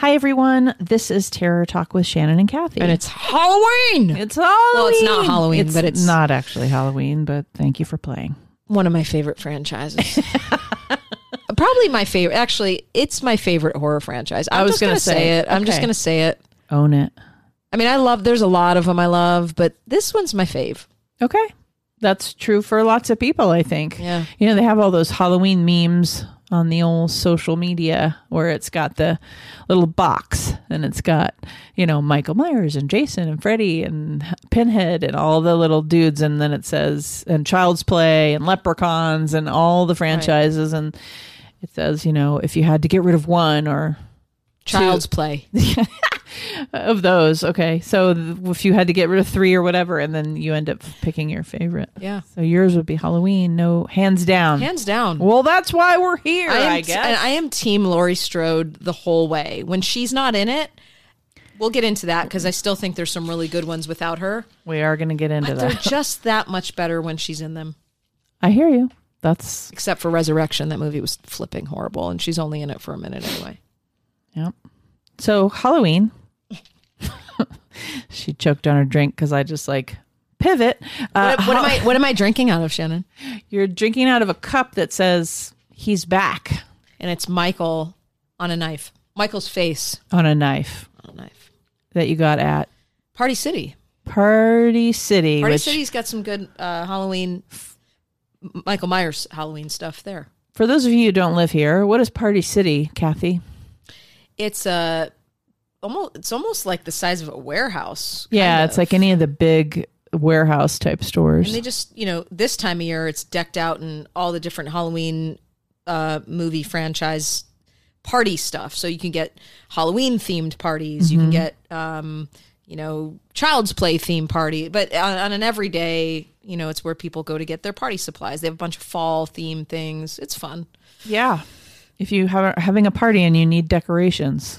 Hi, everyone. This is Terror Talk with Shannon and Kathy. And it's Halloween. it's Halloween. Well, it's not Halloween, but it's- not actually Halloween. But thank you for playing. One of my favorite franchises. Probably my favorite. Actually, it's my favorite horror franchise. I'm I was gonna gonna say, say, it. I'm just gonna say it. Own it. I mean, I love. There's a lot of them I love, but this one's my fave. Okay. That's true for lots of people, I think. Yeah. You know, they have all those Halloween memes on the old social media where it's got the little box and it's got, you know, Michael Myers and Jason and Freddy and Pinhead and all the little dudes. And then it says, and Child's Play and Leprechauns and all the franchises. And it says, you know, if you had to get rid of one or Child's Play. of those, okay. So if you had to get rid of three or whatever, and then you end up picking your favorite. Yeah, So yours would be Halloween, no hands down. hands down. well, that's why we're here, I, I, am, guess. and I am Team Laurie Strode the whole way. When she's not in it, we'll get into that because I still think there's some really good ones without her. we are going to get into But they're that. just that much better when she's in them. I hear you. That's Except for Resurrection, that movie was flipping horrible, and she's only in it for a minute anyway. yep. So Halloween. she choked on her drink because I just like pivot. Uh, What, what am I? What am I drinking out of, Shannon? You're drinking out of a cup that says "He's back" And it's Michael on a knife. Michael's face on a knife on a knife. that you got at Party City. Party City. Party which, City's got some good uh, Halloween, Michael Myers Halloween stuff there. for those of you who don't live here, what is Party City, Kathy? It's a almost. It's almost like the size of a warehouse. Yeah, it's of. like any of the big warehouse type stores. And they just, you know, this time of year, it's decked out in all the different Halloween uh, movie franchise party stuff. So you can get Halloween themed parties. You Mm-hmm. can get, um, you know, Child's Play themed party. But on, on an everyday, you know, it's where people go to get their party supplies. They have a bunch of fall themed things. It's fun. Yeah. If you have having a party and you need decorations,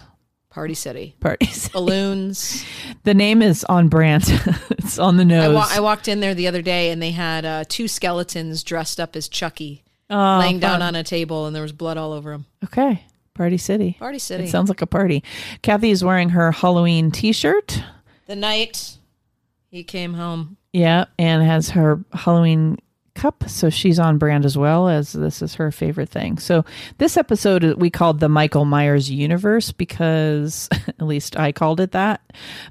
Party City. parties. Balloons. the name is on brand. it's on the I, nose. wa- I walked in there the other day and they had uh, two skeletons dressed up as Chucky Oh, laying down on a table and there was blood all over them. Okay. Party City. Party City. It sounds like a party. Kathy is wearing her Halloween t-shirt. the night he came home. Yeah, and has her Halloween cup, so she's on brand as well as this is her favorite thing. So this episode we called the Michael Myers universe because at least I called it that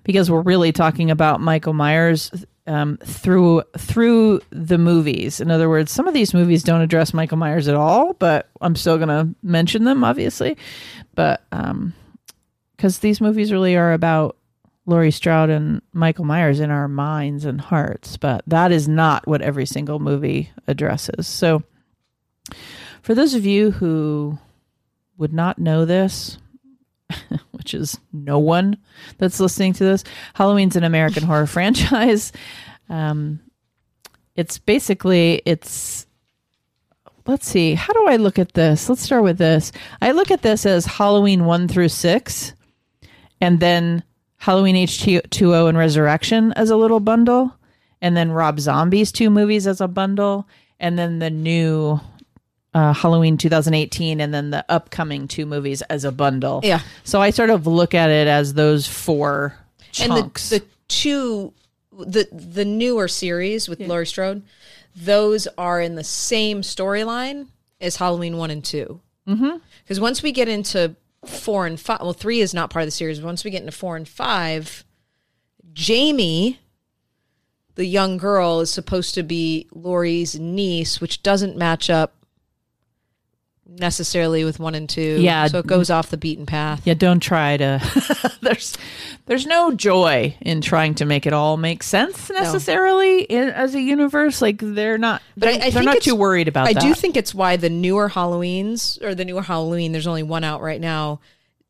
because we're really talking about Michael Myers um, through through the movies. In other words, some of these movies don't address Michael Myers at all, but I'm still going to mention them, obviously. But um, because these movies really are about Laurie Strode and Michael Myers in our minds and hearts, but that is not what every single movie addresses. So, for those of you who would not know this, which is no one that's listening to this, Halloween's an American horror franchise. Um, it's basically it's let's see how do i look at this let's start with this i look at this as halloween 1 through 6 and then halloween h2o and resurrection as a little bundle and then rob zombie's two movies as a bundle and then the new uh, halloween 2018 and then the upcoming two movies as a bundle Yeah. so i sort of look at it as those four chunks And the, the two the the newer series with Laurie Strode, those are in the same storyline as Halloween one and two. Because mm-hmm. once we get into four and five, well, three is not part of the series. Once we get into four and five, Jamie, the young girl, is supposed to be Laurie's niece, which doesn't match up necessarily with one and two. Yeah. so it goes off the beaten path. Yeah, don't try to. there's there's no joy in trying to make it all make sense necessarily in, as a universe. Like they're not. But I, they're, I they're not too worried about that. I that. do think it's why the newer Halloweens or the newer Halloween, there's only one out right now,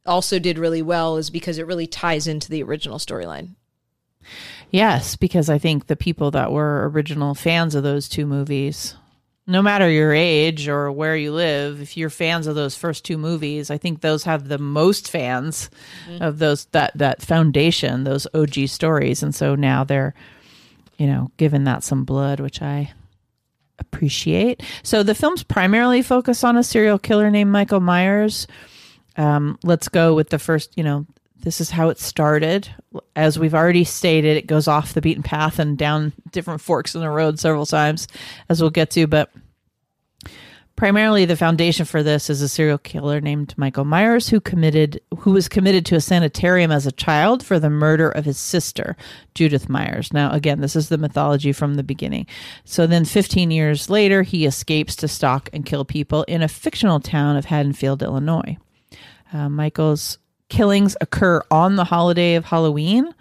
also did really well, is because it really ties into the original storyline. yes, because I think the people that were original fans of those two movies. No matter your age or where you live, if you're fans of those first two movies, I think those have the most fans of those that that foundation, those OG stories, and so now they're, you know, given that some blood, which I appreciate. So the films primarily focus on a serial killer named Michael Myers. Um, let's go with the first, you know, this is how it started. As we've already stated, it goes off the beaten path and down different forks in the road several times, as we'll get to. But primarily, the foundation for this is a serial killer named Michael Myers, who committed, who was committed to a sanitarium as a child for the murder of his sister, Judith Myers. Now, again, this is the mythology from the beginning. So then, 15 years later, he escapes to stalk and kill people in a fictional town of Haddonfield, Illinois. Uh, Michael's killings occur on the holiday of Halloween.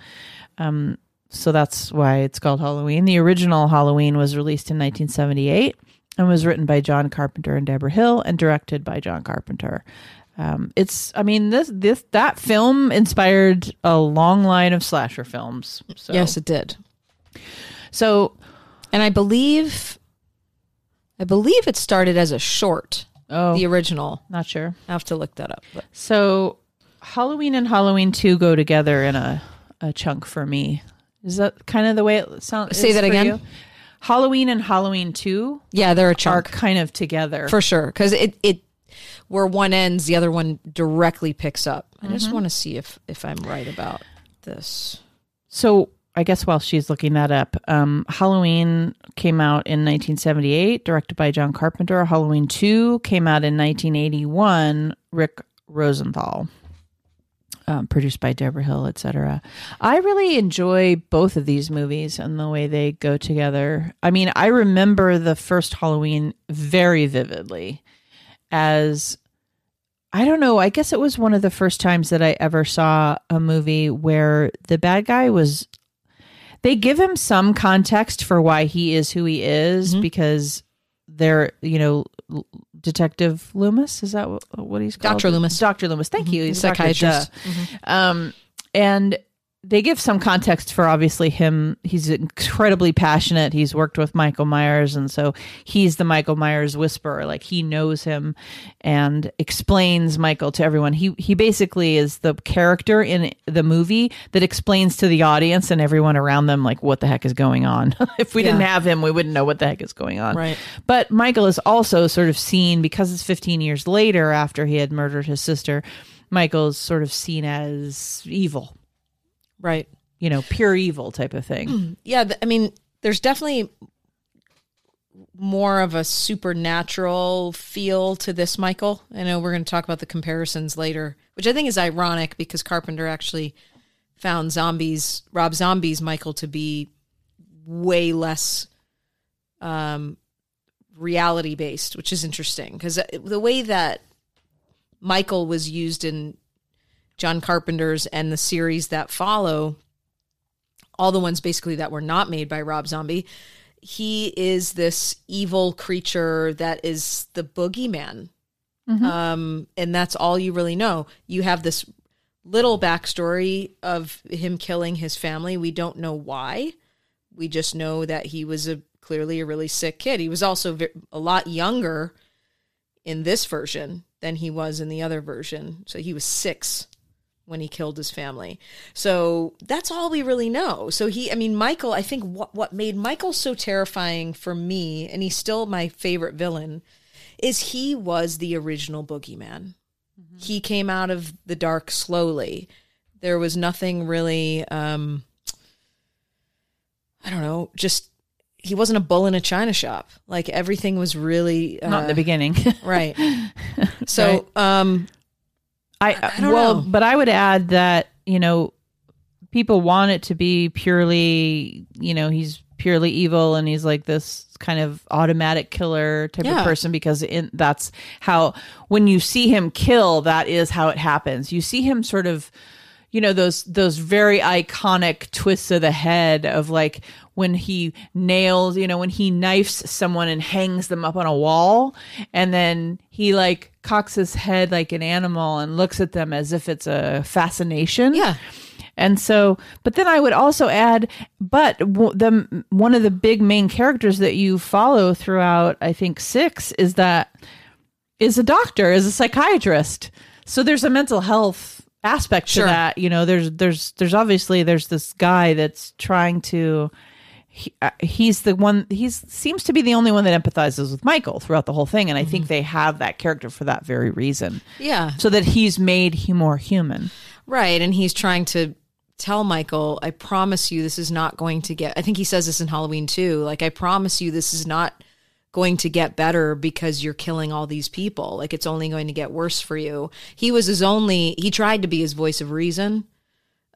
Um, so that's why it's called Halloween. The original Halloween was released in 1978 and was written by John Carpenter and Deborah Hill and directed by John Carpenter. Um, it's, I mean, this, this, that film inspired a long line of slasher films. So. Yes, it did. So, and I believe, I believe it started as a short. Oh, the original. Not sure. I have to look that up. But. So Halloween and Halloween 2 go together in a, a chunk for me. Is that kind of the way it sounds? Say that again. You? Halloween and Halloween 2 yeah, they're a chunk. are kind of together. For sure. Because it, it, where one ends, the other one directly picks up. I mm-hmm. just want to see if, if I'm right about this. So I guess while she's looking that up, um, Halloween came out in 1978, directed by John Carpenter. Halloween 2 came out in 1981, Rick Rosenthal. Um, produced by Deborah Hill, etc. I really enjoy both of these movies and the way they go together. I mean, I remember the first Halloween very vividly as I don't know, I guess it was one of the first times that I ever saw a movie where the bad guy was they give him some context for why he is who he is mm-hmm. because they're, you know, Detective Loomis. Is that what, he's called? Dr. Loomis. Dr. Loomis. Thank mm-hmm. you. He's psychiatrist. Mm-hmm. Um, and they give some context for obviously him. He's incredibly passionate. He's worked with Michael Myers, and so he's the Michael Myers whisperer. Like he knows him and explains Michael to everyone. He he basically is the character in the movie that explains to the audience and everyone around them like what the heck is going on. if we yeah. didn't have him, we wouldn't know what the heck is going on. Right. But Michael is also sort of seen because it's 15 years later after he had murdered his sister. Michael's sort of seen as evil Right. You know, pure evil type of thing. Yeah. I mean, there's definitely more of a supernatural feel to this, Michael. I know we're going to talk about the comparisons later, which I think is ironic because Carpenter actually found zombies, Rob Zombie's Michael to be way less um, reality based, which is interesting because the way that Michael was used in John Carpenter's and the series that follow, all the ones basically that were not made by Rob Zombie, he is this evil creature that is the boogeyman. Mm-hmm. Um, and that's all you really know. You have this little backstory of him killing his family. We don't know why. We just know that he was a clearly a really sick kid. He was also a lot younger in this version than he was in the other version. So he was six when he killed his family. So that's all we really know. So he, I mean, Michael, I think what, what made Michael so terrifying for me, and he's still my favorite villain, is he was the original boogeyman. Mm-hmm. He came out of the dark slowly. There was nothing really, um, I don't know, just he wasn't a bull in a china shop. Like everything was really uh, not in the beginning, right? So, right. um, I, I well, know. but I would add that you know people want it to be purely, you know, he's purely evil and he's like this kind of automatic killer type yeah. of person because in, that's how when you see him kill, that is how it happens. You see him sort of you know those those very iconic twists of the head of like when he nails you know when he knifes someone and hangs them up on a wall and then he like cocks his head like an animal and looks at them as if it's a fascination yeah and so, but then I would also add, but the one of the big main characters that you follow throughout, I think six, is that is a doctor, is a psychiatrist. So there's a mental health aspect sure. to that. You know, there's there's there's obviously there's this guy that's trying to he, uh, he's the one he's seems to be the only one that empathizes with Michael throughout the whole thing and I think they have that character for that very reason. Yeah. So that he's made he more human. Right. And he's trying to tell Michael, I promise you this is not going to get I think he says this in Halloween too. Like I promise you this is not going to get better because you're killing all these people. Like it's only going to get worse for you. He was his only he tried to be his voice of reason.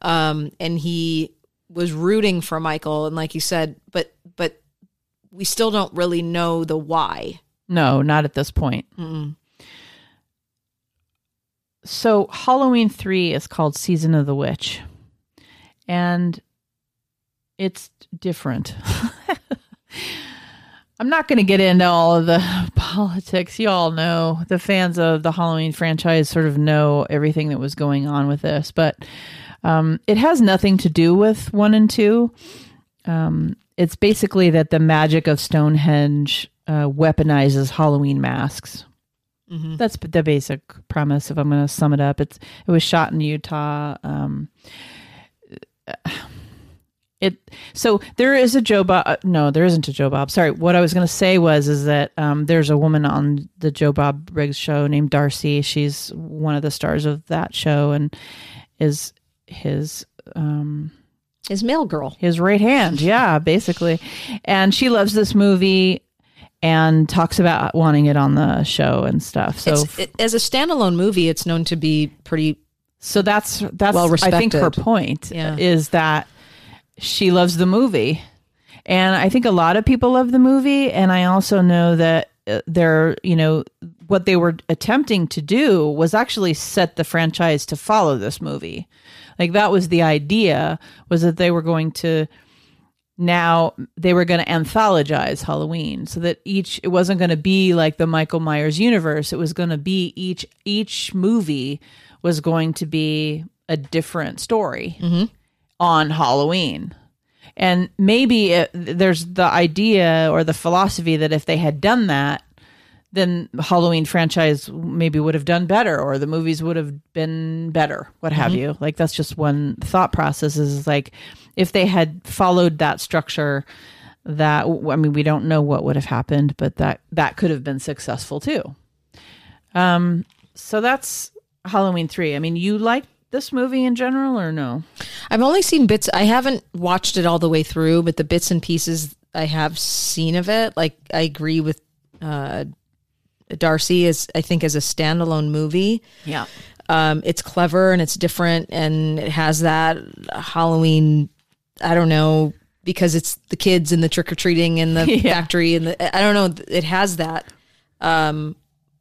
Um and he was rooting for Michael and like you said, but but we still don't really know the why. No, not at this point. So Halloween 3 is called Season of the Witch. And it's different. I'm not going to get into all of the politics. You all know the fans of the Halloween franchise sort of know everything that was going on with this, but um, it has nothing to do with one and two. Um, it's basically that the magic of Stonehenge uh, weaponizes Halloween masks. That's the basic premise. If I'm going to sum it up, it's it was shot in Utah. Um, it so there is a Joe Bob. uh, No, there isn't a Joe Bob. Sorry, what I was going to say was is that um, there's a woman on the Joe Bob Briggs show named Darcy. She's one of the stars of that show and is his um, His mail girl. his right hand yeah basically and she loves this movie and talks about wanting it on the show and stuff so it, as a standalone movie, it's known to be pretty so that's that's Well i think her point Yeah. is that she loves the movie. And i think a lot of people love the movie. And i also know that uh, they're you know what they were attempting to do was actually set the franchise to follow this movie. Like that was the idea was that they were going to now they were going to anthologize Halloween so that each it wasn't going to be like the Michael Myers universe. It was going to be each each movie was going to be a different story on Halloween and maybe it, there's the idea or the philosophy that if they had done that then Halloween franchise maybe would have done better or the movies would have been better, what have you. Like that's just one thought process is like if they had followed that structure that I mean we don't know what would have happened, but that that could have been successful too. Um so that's Halloween 3. I mean, you like this movie in general or no? I've only seen bits. I haven't watched it all the way through, but the bits and pieces I have seen of it, like I agree with uh, Darcy, is I think as a standalone movie, Yeah. um, it's clever and it's different and it has that Halloween. I don't know because it's the kids and the trick or treating and the Yeah. factory and the I don't know. It has that. Um,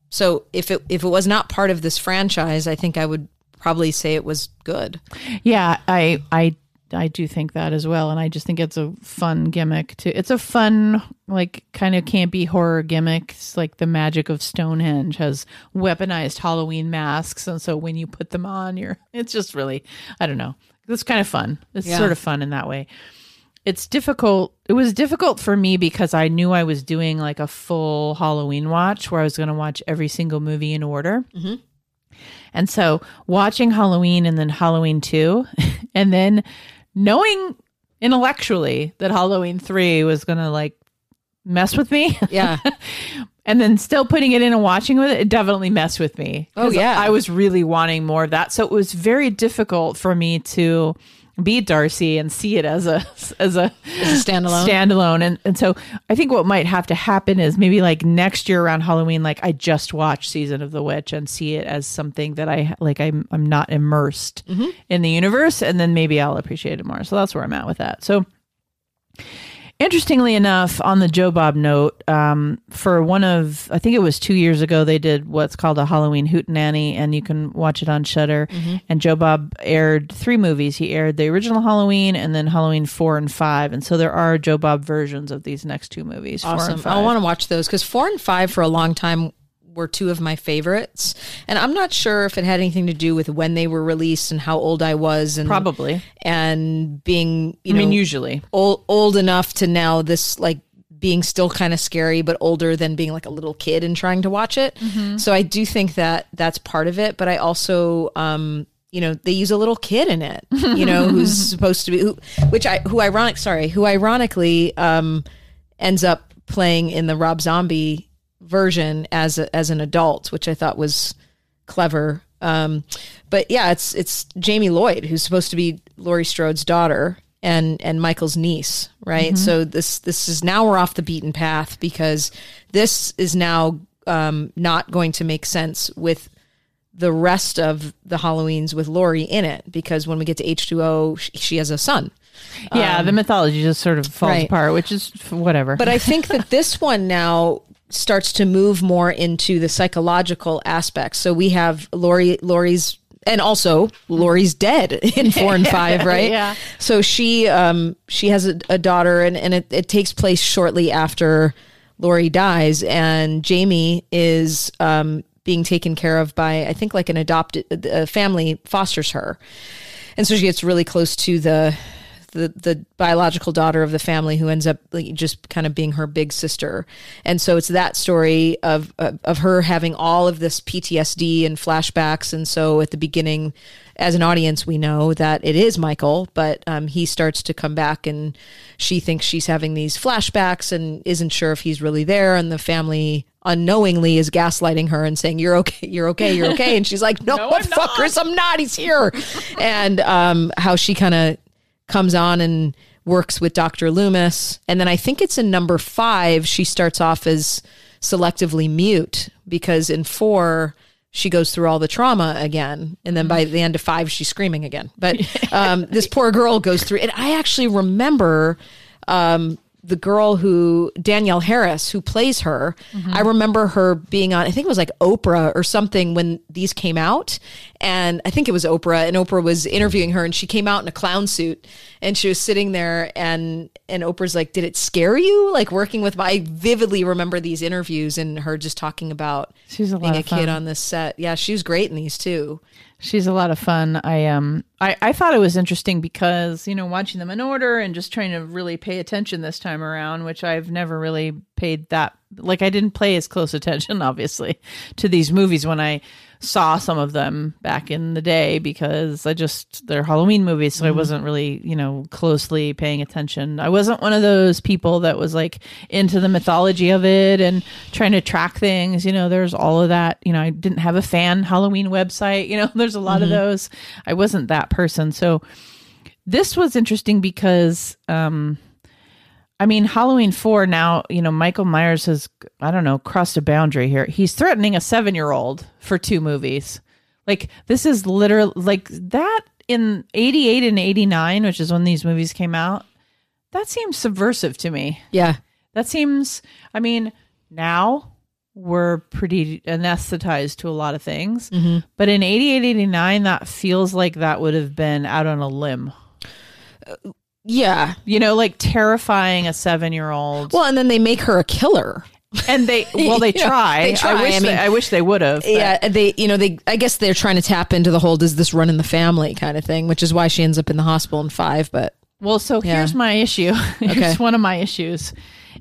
so if it if it was not part of this franchise, I think I would probably say it was good. Yeah, I I I do think that as well, and I just think it's a fun gimmick. To it's a fun like kind of campy horror gimmick. It's like the magic of Stonehenge has weaponized Halloween masks, and so when you put them on, you're it's just really I don't know. It's kind of fun. It's Yeah. sort of fun in that way. It's difficult. It was difficult for me because I knew I was doing like a full Halloween watch where I was going to watch every single movie in order. Mm-hmm. And so watching Halloween and then Halloween 2 and then knowing intellectually that Halloween 3 was going to like mess with me Yeah. and then still putting it in and watching with it, it definitely messed with me. Oh yeah. I was really wanting more of that. So it was very difficult for me to be Darcy and see it as a as a As a standalone. standalone and and so I think what might have to happen is maybe like next year around Halloween like I just watch Season of the Witch and see it as something that I like I'm I'm not immersed mm-hmm. in the universe and then maybe I'll appreciate it more. So that's where I'm at with that. So Interestingly enough, on the Joe Bob note, um, for one of I think it was two years ago, they did what's called a Halloween Hootenanny, and you can watch it on Shudder. And Joe Bob aired three movies. He aired the original Halloween, and then Halloween four and five. And so there are Joe Bob versions of these next two movies. Four and Awesome. five. I want to watch those because four and five for a long time were two of my favorites. And I'm not sure if it had anything to do with when they were released and how old I was and probably. and being, you I know, mean, usually. old old enough to now this like being still kind of scary but older than being like a little kid and trying to watch it. Mm-hmm. So I do think that that's part of it, but I also um you know they use a little kid in it you know who's supposed to be who, which i who ironic sorry who ironically um ends up playing in the rob zombie version as a, as an adult which i thought was clever um but yeah it's it's jamie lloyd who's supposed to be laurie strode's daughter and and michael's niece right so this this is now we're off the beaten path because this is now um not going to make sense with the rest of the Halloweens with Laurie in it because when we get to H2O, she, she has a son. Yeah, the mythology just sort of falls right. apart, which is whatever. But I think that this one now starts to move more into the psychological aspects. So we have Laurie, Laurie's, and also Laurie's dead in four and five, right? Yeah. So she, um, she has a, a daughter, and and it, it takes place shortly after Laurie dies, and Jamie is um, being taken care of by I think like an adopted family fosters her, and so she gets really close to the the the biological daughter of the family who ends up just kind of being her big sister. And so it's that story of of, of her having all of this PTSD and flashbacks. And so at the beginning as an audience we know that it is Michael but um, he starts to come back and she thinks she's having these flashbacks and isn't sure if he's really there. And the family unknowingly is gaslighting her and saying you're okay you're okay you're okay. And she's like no, No, what I'm not." fuckers I'm not he's here. And um, how she kind of comes on and works with Dr. Loomis. And then I think it's in number five, she starts off as selectively mute because in four, she goes through all the trauma again. And then by the end of five, she's screaming again. But um, this poor girl goes through it. I actually remember um, the girl who Danielle Harris who plays her. Mm-hmm. I remember her being on I think it was like Oprah or something when these came out and I think it was Oprah and Oprah was interviewing her and she came out in a clown suit and she was sitting there and and Oprah's like did it scare you like working with my I vividly remember these interviews and her just talking about She's a being a kid on this set. Yeah, she was great in these too. She's a lot of fun. I um I, I thought it was interesting because, you know, watching them in order and just trying to really pay attention this time around, which I've never really paid that like I didn't pay as close attention, obviously, to these movies when I saw some of them back in the day because I just they're Halloween movies, so I wasn't really, you know, closely paying attention. I wasn't one of those people that was like into the mythology of it and trying to track things. You know, there's all of that. You know, I didn't have a fan Halloween website. You know, there's a lot of those. I wasn't that person. So this was interesting because um I mean, Halloween 4 now, you know, Michael Myers has, I don't know, crossed a boundary here. He's threatening a seven year old for two movies. Like, this is literally like that in 88 and 89, which is when these movies came out. That seems subversive to me. Yeah. That seems, I mean, now we're pretty anesthetized to a lot of things. Mm-hmm. But in 88, 89, that feels like that would have been out on a limb. Uh, Yeah. You know, like terrifying a seven year old. Well, and then they make her a killer. And they, well, they try. they try. I wish, I they, I wish they would have. Yeah, they, you know, they. I guess they're trying to tap into the whole "does this run in the family" kind of thing, which is why she ends up in the hospital in five. But Well, so Yeah. here's my issue. here's Okay. one of my issues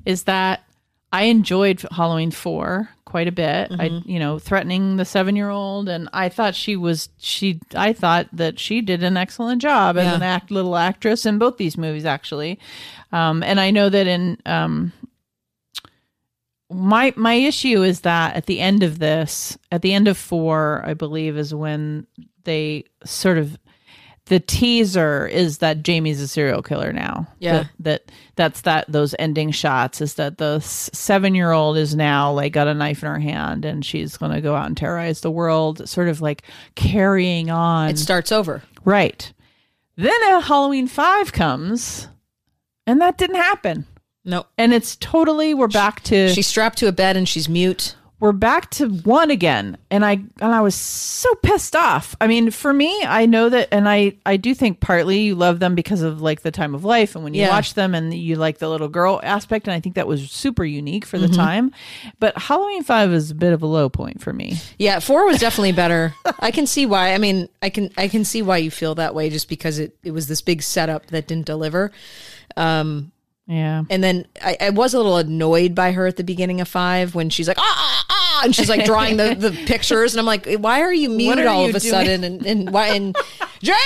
is that I enjoyed Halloween 4 quite a bit. I, Mm-hmm. you know, threatening the 7-year-old and I thought she was she I thought that she did an excellent job as an act little actress in both these movies actually. Um and I know that in um my my issue is that at the end of this, at the end of 4, I believe is when they sort of the teaser is that Jamie's a serial killer now. Yeah. That, that that's that those ending shots is that the seven year old is now like got a knife in her hand and she's going to go out and terrorize the world, sort of like carrying on. it starts over. right. Then a Halloween five comes, and that didn't happen. No, And it's totally we're back to she's strapped to a bed and she's mute. We're back to one again and i and i was so pissed off i mean for me i know that and i i do think partly you love them because of like the time of life and when you Yeah. watch them and you like the little girl aspect and i think that was super unique for the time but halloween 5 is a bit of a low point for me Yeah, four was definitely better. I can see why. I mean, I can I can see why you feel that way, just because it it was this big setup that didn't deliver. Um, yeah and then I, I was a little annoyed by her at the beginning of five when she's like ah ah ah and she's like drawing the, the pictures, and I'm like, why are you muted are all you of a doing? sudden? And and why and Jamie,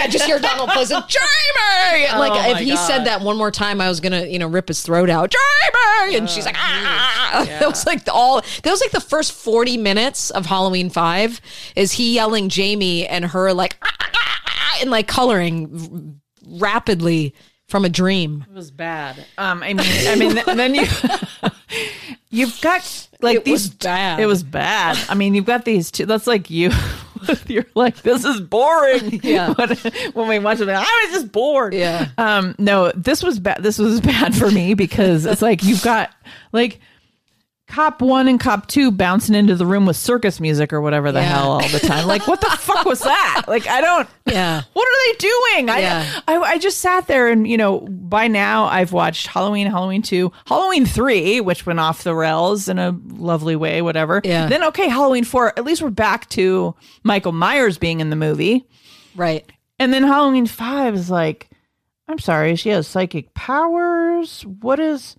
I just hear Donald Pleasance, Jamie. Like Oh if he God. said that one more time, I was gonna you know rip his throat out, Jamie. And she's like, ah. That was like the all. That was like the first 40 minutes of Halloween Five. Is he yelling Jamie and her like "Ah, ah, ah," and like coloring rapidly from a dream. It was bad. Um, I mean, I mean, then you you've got like It these. was bad. It was bad. I mean, you've got these two. That's like you. You're like, this is boring. Yeah. But when we watch it, I was just bored. Yeah. Um. No, this was bad. This was bad for me because it's like you've got like. Cop one and cop two bouncing into the room with circus music or whatever the Yeah. hell all the time. Like, what the fuck was that? Like, I don't. Yeah. What are they doing? I, Yeah. I I just sat there and you know by now I've watched Halloween, Halloween two, Halloween three, which went off the rails in a lovely way, whatever. Yeah. Then okay, Halloween four. At least we're back to Michael Myers being in the movie, Right. and then Halloween five is like, I'm sorry, she has psychic powers. What is?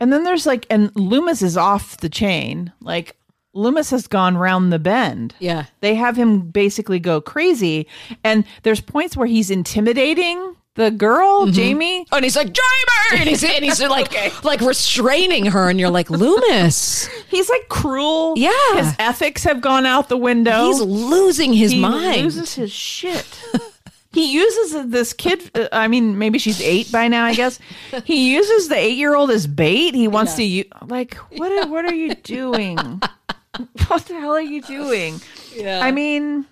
And then there's like, and Loomis is off the chain. Like Loomis has gone round the bend. Yeah. They have him basically go crazy. And there's points where he's intimidating the girl, Mm-hmm. Jamie. And he's like, Jamie! And he's, and he's like, like restraining her. And you're like, Loomis, He's like cruel. Yeah. His ethics have gone out the window. he's losing his he mind. loses his shit. he uses this kid. uh, I mean, maybe she's eight by now. I guess he uses the eight-year-old as bait. He wants to use like what? Are, what are you doing? what the hell are you doing? yeah. I mean,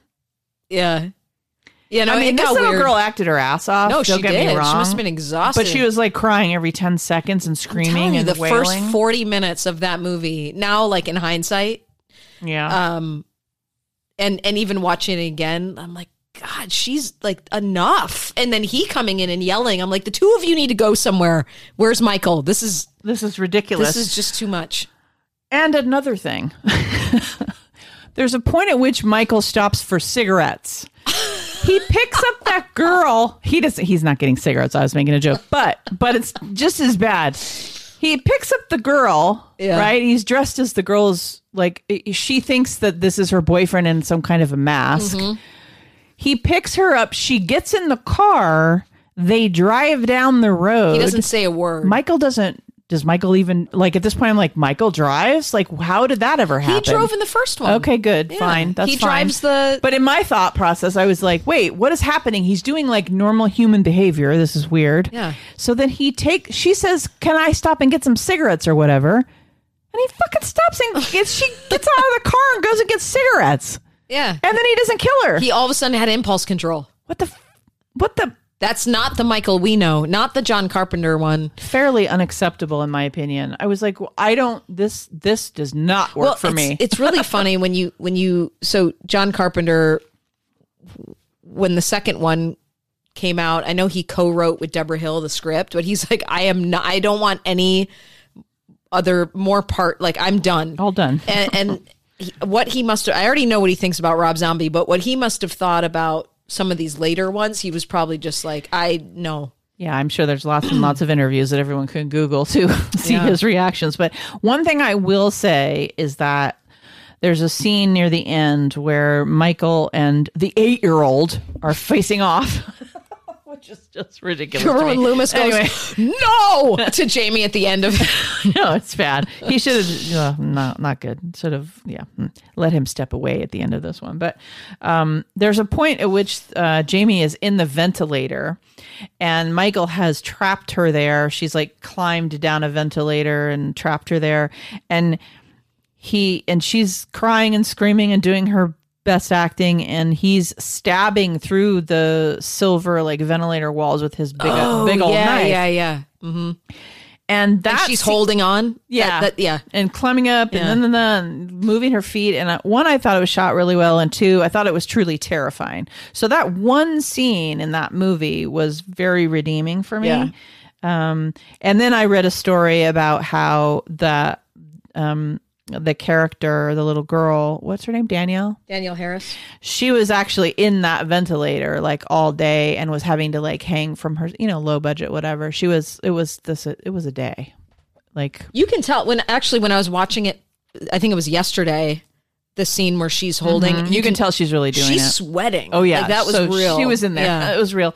yeah. Yeah, no, I mean, this little weird. girl acted her ass off. no, don't she get did. me wrong. She must have been exhausted. But she was like crying every 10 seconds and screaming you, and the wailing. first 40 minutes of that movie, now, like in hindsight, yeah. um, and and even watching it again, I'm like, God, she's like enough. And then he coming in and yelling, I'm like, the two of you need to go somewhere. Where's Michael? This is this is ridiculous. this is just too much. and another thing. There's a point at which Michael stops for cigarettes. He picks up that girl. He doesn't he's not getting cigarettes. I was making a joke. But but it's just as bad. He picks up the girl, Yeah. right? He's dressed as the girl's like she thinks that this is her boyfriend in some kind of a mask. Mm-hmm. He picks her up. She gets in the car. They drive down the road. He doesn't say a word. Michael doesn't. Does Michael even like at this point? I'm like, Michael drives. Like, how did that ever happen? he drove in the first one. Okay, good, Yeah. fine. That's he fine. drives the But in my thought process, I was like, wait, what is happening? He's doing like normal human behavior. This is weird. Yeah. So then he take. She says, "Can I stop and get some cigarettes or whatever?" And he fucking stops and gets. She gets out of the car and goes and gets cigarettes. Yeah. And then he doesn't kill her. He all of a sudden had impulse control. what the? f- What the? That's not the Michael we know, not the John Carpenter one. Fairly unacceptable in my opinion. I was like, well, I don't. This this does not work for it's, me. it's really funny when you when you so John Carpenter when the second one came out, I know he co-wrote with Deborah Hill the script, but he's like, I am not I don't want any other more part like I'm done. All done. and, and he, what he must have, I already know what he thinks about Rob Zombie, but what he must have thought about some of these later ones, he was probably just like, I know. Yeah, I'm sure there's lots and lots of interviews that everyone can Google to see Yeah. his reactions. But one thing I will say is that there's a scene near the end where Michael and the eight year old are facing off. Is just ridiculous. Remember when. Loomis goes, Anyway, no, to Jamie at the end of no, it's bad. He should have uh, not not good. Sort of yeah. mm, Let him step away at the end of this one. But um, there's a point at which uh, Jamie is in the ventilator, and Michael has trapped her there. She's like climbed down a ventilator and trapped her there, and he and she's crying and screaming and doing her best acting and he's stabbing through the silver like ventilator walls with his big big old Oh, yeah, knife yeah, yeah. and And that she's holding on. yeah, That- that- yeah. and climbing up Yeah. and then, then, then moving her feet. And uh, one, I thought it was shot really well, and two, I thought it was truly terrifying. So that one scene in that movie was very redeeming for me. Yeah. Um, and then I read a story about how the um, the character, the little girl, what's her name, Danielle? Danielle Harris. she was actually in that ventilator like all day and was having to like hang from her you know low budget whatever. She was it was this it was a day. Like You can tell when actually when I was watching it I think it was yesterday, the scene where she's holding. Mm-hmm. You, can, tell she's really doing she's it. sweating. Oh yeah, Like, that was So real. She was in there. Yeah. It was real.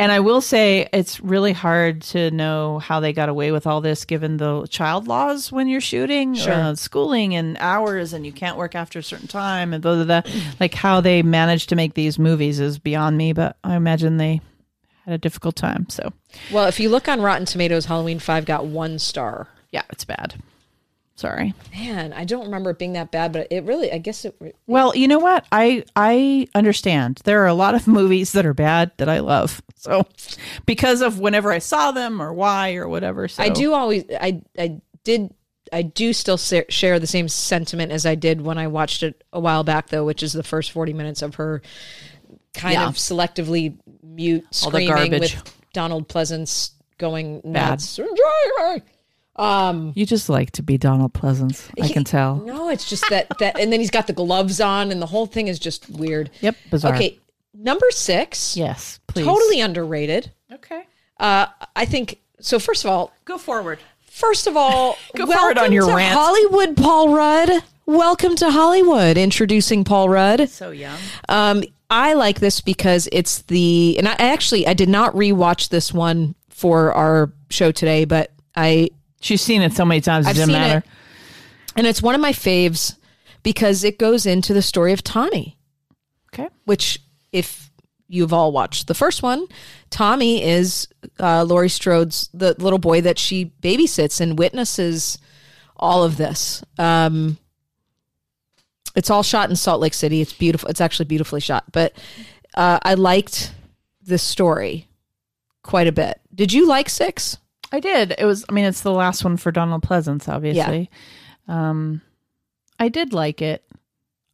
And I will say it's really hard to know how they got away with all this given the child laws when you're shooting, Sure. uh, schooling and hours, and you can't work after a certain time, and blah, blah, blah. like how they managed to make these movies is beyond me. But I imagine they had a difficult time. So Well, if you look on Rotten Tomatoes, Halloween Five got one star. yeah, it's bad. Sorry. Man, I don't remember it being that bad, but it really, I guess it. Well, you know what? I I understand. There are a lot of movies that are bad that I love. So because of whenever I saw them or why or whatever. So I do always, I, I did, I do still share the same sentiment as I did when I watched it a while back, though, which is the first forty minutes of her kind Yeah. of selectively mute screaming garbage. with Donald Pleasance going nuts. Bad. Nuts. Um, You just like to be Donald Pleasance. I can tell. no, it's just that that, and then he's got the gloves on, and the whole thing is just weird. Yep, bizarre. Okay, number six, Yes, please. totally underrated. Okay. Uh, I think so. First of all, Go forward. First of all, Go forward on your to rant. Hollywood, Paul Rudd. Welcome to Hollywood. Introducing Paul Rudd. So young. Um, I like this because it's the, and I I actually I did not rewatch this one for our show today, but I She's seen it so many times it I've seen matter. it, and it's one of my faves because it goes into the story of Tommy, Okay. which if you've all watched the first one, Tommy is uh, Laurie Strode's the little boy that she babysits and witnesses all of this. Um, it's all shot in Salt Lake City. It's beautiful. It's actually beautifully shot. But uh, I liked this story quite a bit. Did you like Six? I did. It was I mean it's the last one for Donald Pleasance obviously. Um I did like it.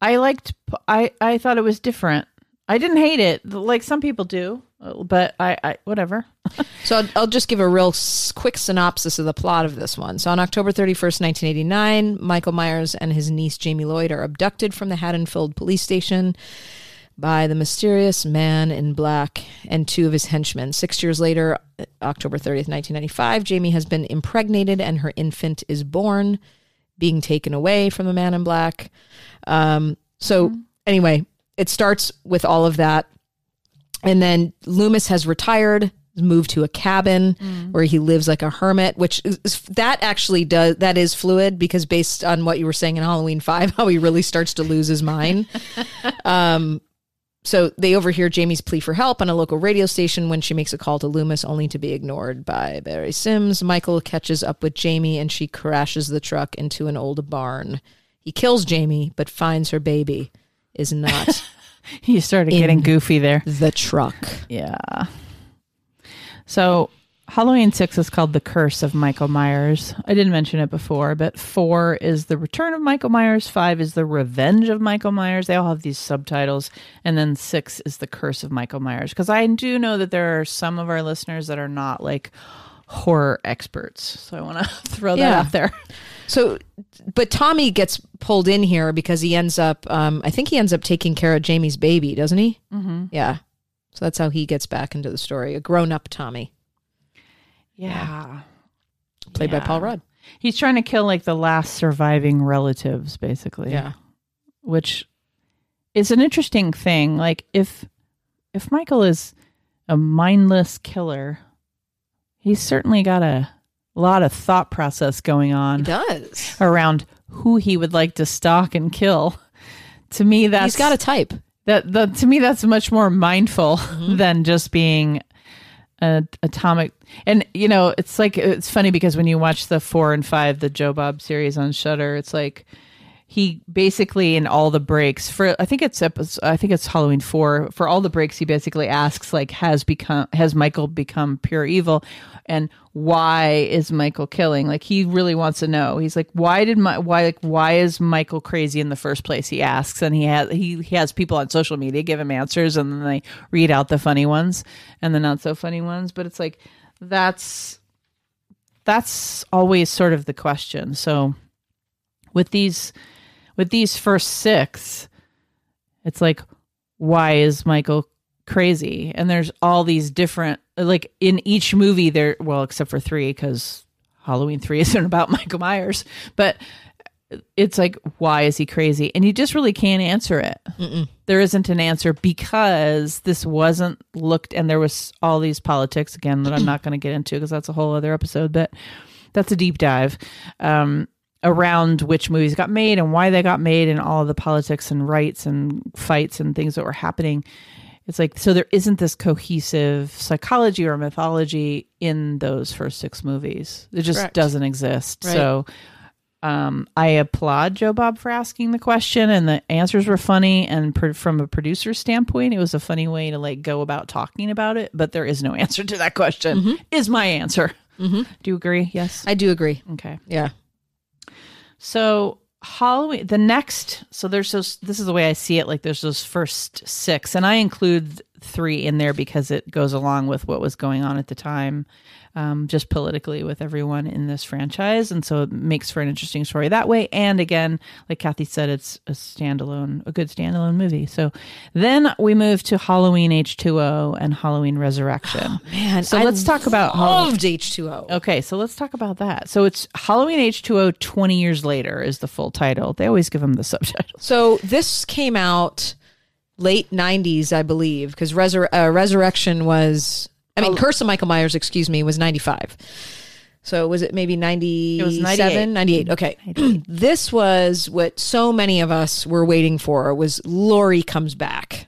I liked I I thought it was different. I didn't hate it like some people do, but I I whatever. So I'll, I'll just give a real quick synopsis of the plot of this one. So on October 31st, 1989, Michael Myers and his niece Jamie Lloyd are abducted from the Haddonfield police station by the mysterious man in black and two of his henchmen. Six years later, October 30th, 1995, Jamie has been impregnated and her infant is born, being taken away from the man in black. Um, so, anyway, it starts with all of that. And then Loomis has retired, moved to a cabin where he lives like a hermit, which is, that actually does that is fluid because based on what you were saying in Halloween Five, how he really starts to lose his mind. um, so they overhear Jamie's plea for help on a local radio station when she makes a call to Loomis, only to be ignored by Barry Simms. Michael catches up with Jamie and she crashes the truck into an old barn. He kills Jamie, but finds her baby is not You started getting goofy there. the truck. Yeah. So Halloween six is called The Curse of Michael Myers. I didn't mention it before, but four is the return of Michael Myers, five is the revenge of Michael Myers. They all have these subtitles. And then six is the curse of Michael Myers. Because I do know that there are some of our listeners that are not like horror experts. So I want to throw that Yeah. out there. So, but Tommy gets pulled in here because he ends up, um, I think he ends up taking care of Jamie's baby, doesn't he? Mm-hmm. Yeah. So that's how he gets back into the story. A grown up Tommy, Yeah. played by Paul Rudd. He's trying to kill like the last surviving relatives, basically. Yeah. Which is an interesting thing. Like if if Michael is a mindless killer, he's certainly got a lot of thought process going He on does. around who he would like to stalk and kill. To me, that's He's got a type. that the to me that's much more mindful mm-hmm. than just being a atomic and you know it's like it's funny because when you watch the four and five the joe bob series on shudder it's like he basically in all the breaks for i think it's i think it's halloween four for all the breaks he basically asks like has become has michael become pure evil? And why is michael killing? Like he really wants to know. He's like why did my why like why is michael crazy in the first place? He asks. And he has he, he has people on social media give him answers and then they read out the funny ones and the not so funny ones. But it's like that's that's always sort of the question. So with these with these first six it's like why is michael crazy? And there's all these different like in each movie there well except for three because halloween three isn't about michael myers. But it's like why is he crazy? And you just really can't answer it. There isn't an answer because this wasn't looked and there was all these politics again that i'm not going to get into because that's a whole other episode but that's a deep dive. Um, around which movies got made and why they got made and all the politics and rights and fights and things that were happening it's like so there isn't this cohesive psychology or mythology in those first six movies it just Correct. doesn't exist Right. so um, I applaud Joe Bob for asking the question, and the answers were funny. And pr- from a producer's standpoint, it was a funny way to like go about talking about it. But there is no answer to that question. Is my answer? Do you agree? Yes. I do agree. Okay. Yeah. So Halloween, the next, so there's those. This is the way I see it. Like there's those first six, and I include three in there because it goes along with what was going on at the time, um, just politically with everyone in this franchise, and so it makes for an interesting story that way. And again, like Kathy said, it's a standalone, a good standalone movie. So then we move to Halloween H two O and Halloween Resurrection. Man, So I let's talk about loved H2O. Okay, so let's talk about that. So it's Halloween H2O 20 years later is the full title. They always give them the subtitle. So this came out late 90s, I believe, because Resur- uh, Resurrection was, I Oh. mean, Curse of Michael Myers, excuse me, was 95. So was it maybe 97, was 98. 98? Okay. this was what so many of us were waiting for was Laurie comes back.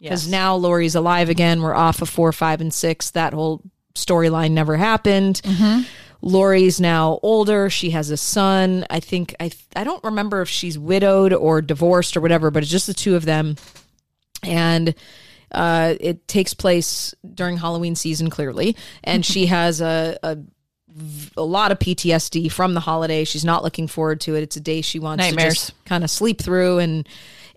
Because now Laurie's alive again. We're off of four, five, and six. That whole storyline never happened. Laurie's now older. She has a son. I think I I don't remember if she's widowed or divorced or whatever, but it's just the two of them. And uh, it takes place during Halloween season, clearly. And she has a, a a lot of PTSD from the holiday. She's not looking forward to it. It's a day she wants to Nightmares. just kind of sleep through and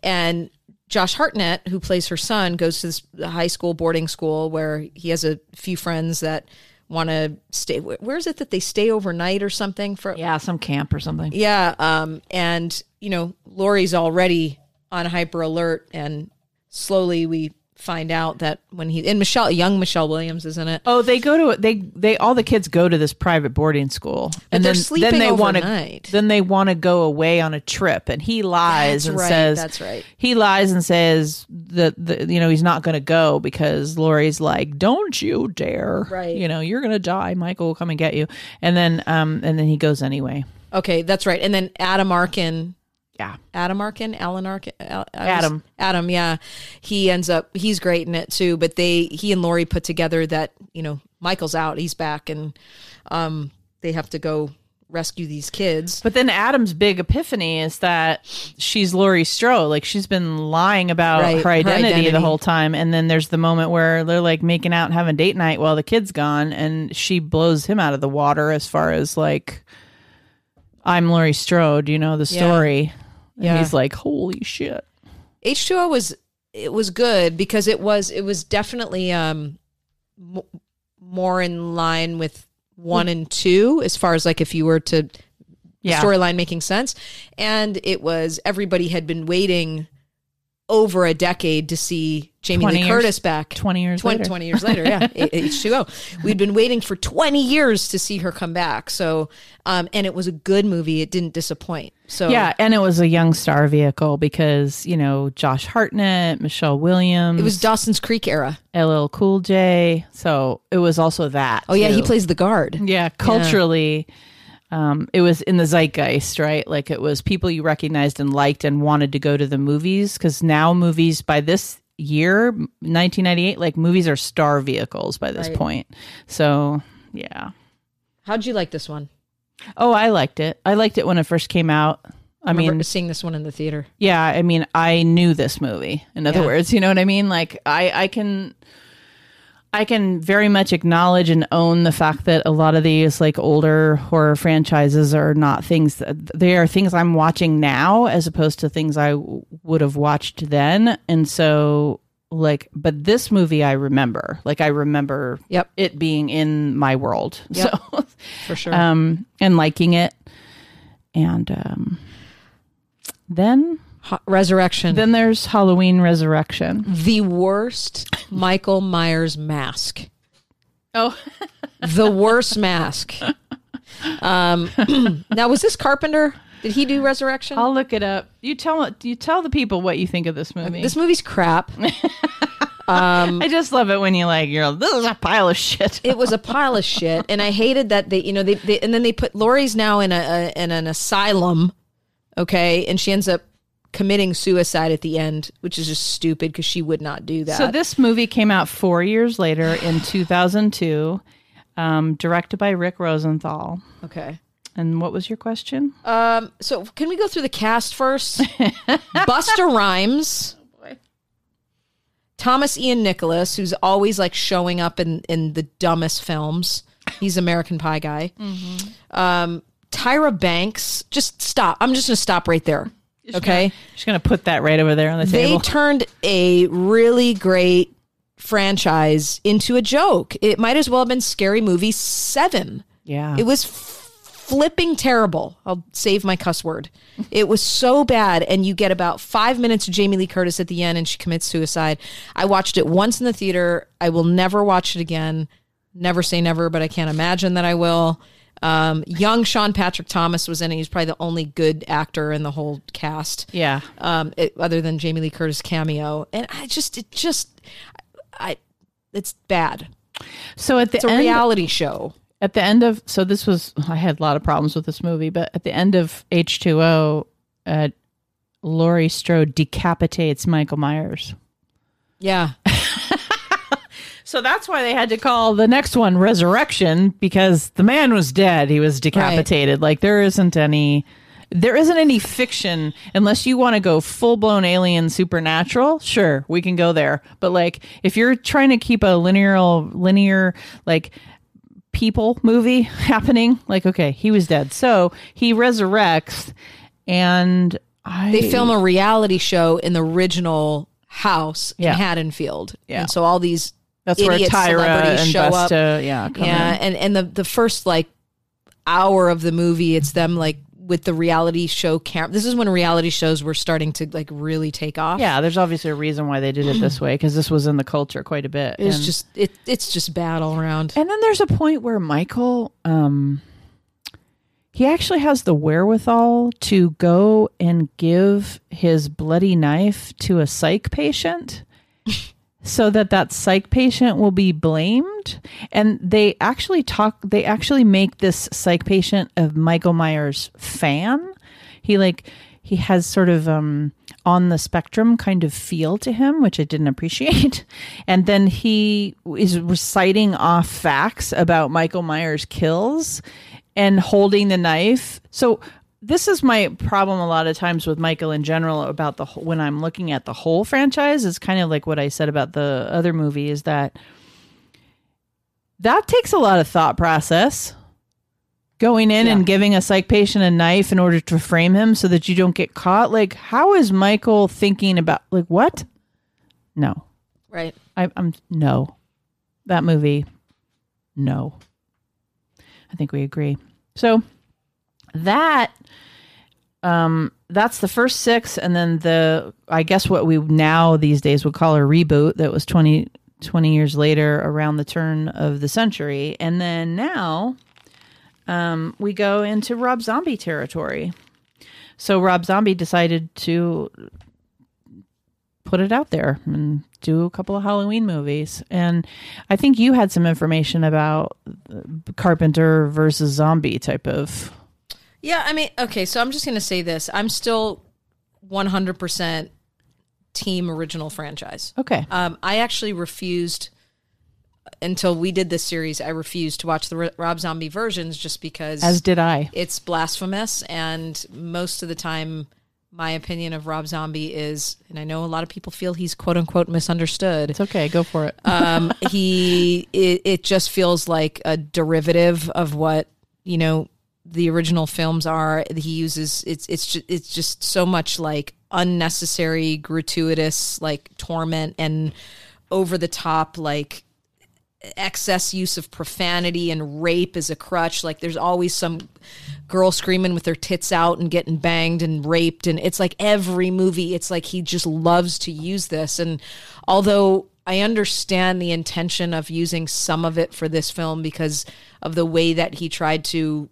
and Josh Hartnett, who plays her son, goes to this high school boarding school where he has a few friends that want to stay. Where is it that they stay overnight or something? For Yeah, some camp or something. yeah, um, and you know, Laurie's already on hyper alert, and slowly we find out that when he and Michelle, young Michelle Williams, is in it. Oh, they go to they they all the kids go to this private boarding school, and they're then sleeping then they want to then they want to go away on a trip, and he lies That's and right, says that's right. He lies and says that the you know he's not going to go because Laurie's like, "Don't you dare!" Right. You know you're going to die. Michael will come and get you, and then um and then he goes anyway. Okay, that's right. And then Adam Arkin, Yeah. Adam Arkin, Alan Arkin, Al, was- Adam. Adam, yeah, he ends up he's great in it too. But they he and Laurie put together that you know Michael's out, he's back, and um they have to go rescue these kids. But then Adam's big epiphany is that she's Laurie Strode. Like she's been lying about Right, her, her identity identity. the whole time. And then there's the moment where they're like making out and having date night while the kid's gone, and she blows him out of the water as far as like, I'm Laurie Strode. You know the Yeah. Story. And Yeah. he's like, holy shit. H2O was it was good because it was it was definitely um m- more in line with 1 and 2 as far as like if you were to Yeah. storyline making sense and it was everybody had been waiting over a decade to see Jamie Lee years- Curtis back. 20 years 20, later. 20 years later yeah. H2O we'd been waiting for 20 years to see her come back. So um and it was a good movie. It didn't disappoint. So Yeah, and it was a young star vehicle because you know Josh Hartnett, Michelle Williams, it was Dawson's Creek era. LL Cool J. So it was also that. oh yeah he plays the guard. Yeah, culturally, um, it was in the zeitgeist, right? Like it was people you recognized and liked and wanted to go to the movies because now movies by this year, 1998, like movies are star vehicles by this Right. point. So yeah. how'd you like this one Oh, I liked it. I liked it when it first came out. I remember mean, seeing this one in the theater yeah, I mean, I knew this movie. In other Yeah. words, you know what I mean? Like I, I can, I can very much acknowledge and own the fact that a lot of these like older horror franchises are not things that they are things I'm watching now as opposed to things I w- would have watched then. And so like, but this movie I remember, like I remember Yep. it being in my world. Yep. So, for sure um, and liking it. And, um, then Ho- resurrection then there's Halloween Resurrection. the worst Michael Myers mask Oh, the worst mask. Um, now was this Carpenter? Did he do Resurrection? I'll look it up. You tell you tell the people what you think of this movie. this movie's crap. Um, I just love it when you like you're this is a pile of shit. it was a pile of shit, and I hated that they, you know, they, they and then they put Laurie's now in a, a in an asylum, okay, and she ends up committing suicide at the end, which is just stupid because she would not do that. So this movie came out four years later in 2002, um, directed by Rick Rosenthal. okay. And what was your question? Um. So can we go through the cast first? Busta Rhymes. Thomas Ian Nicholas, who's always like showing up in in the dumbest films. He's American Pie guy. Um, Tyra Banks. Just stop. I'm just gonna stop right there. Okay. Just gonna put that right over there on the table. They turned a really great franchise into a joke. It might as well have been Scary Movie Seven. yeah. It was flipping terrible. I'll save my cuss word. It was so bad, and you get about five minutes of Jamie Lee Curtis at the end, and she commits suicide. I watched it once in the theater. I will never watch it again. Never say never, but I can't imagine that I will. Um, young Sean Patrick Thomas was in it. He's probably the only good actor in the whole cast yeah. um, it, other than Jamie Lee Curtis cameo. And I just, it just, I, it's bad. So at the It's a end, reality show. at the end of so this was I had a lot of problems with this movie, but at the end of H two O, uh, Laurie Strode decapitates Michael Myers. Yeah. So that's why they had to call the next one Resurrection because the man was dead. He was decapitated. Like there isn't any there isn't any fiction unless you want to go full blown alien supernatural. Sure, we can go there. But like if you're trying to keep a linear linear like people movie happening, like okay, he was dead. So he resurrects and I They film a reality show in the original house Yeah. in Haddonfield. Yeah. And so all these that's where idiot Tyra celebrities and show up. Yeah, yeah, in. and and the the first like hour of the movie, it's them like with the reality show camp. This is when reality shows were starting to like really take off. Yeah, there's obviously a reason why they did it this way because this was in the culture quite a bit. it's and, just it it's just bad all around. and then there's a point where Michael, um, he actually has the wherewithal to go and give his bloody knife to a psych patient. So that that psych patient will be blamed, and they actually talk. They actually make this psych patient a Michael Myers fan. He like he has sort of um on the spectrum kind of feel to him which i didn't appreciate and then he is reciting off facts about michael myers kills and holding the knife so this is my problem a lot of times with michael in general about the whole- when i'm looking at the whole franchise is kind of like what i said about the other movie is that that takes a lot of thought process going in Yeah. and giving a psych patient a knife in order to frame him so that you don't get caught. Like how is michael thinking about like what? No. Right. I, i'm no. That movie no. I think we agree. So that um that's the first six and then the i guess what we now these days would call a reboot that was 20 20 years later around the turn of the century. And then now um we go into rob zombie territory. So rob zombie decided to put it out there and do a couple of halloween movies. And i think you had some information about uh, carpenter versus zombie type of Yeah, I mean, okay, so I'm just going to say this. I'm still 100% team original franchise. okay Um, I actually refused until we did this series. I refused to watch the R- Rob Zombie versions just because as did i it's blasphemous, and most of the time, my opinion of Rob Zombie is, and I know a lot of people feel he's quote unquote misunderstood. it's okay go for it Um, he it, it just feels like a derivative of what you know the original films are. He uses it's it's just, it's just so much like unnecessary, gratuitous like torment and over the top like excess use of profanity and rape as a crutch. Like there's always some girl screaming with their tits out and getting banged and raped. And it's like every movie, it's like he just loves to use this. And although I understand the intention of using some of it for this film because of the way that he tried to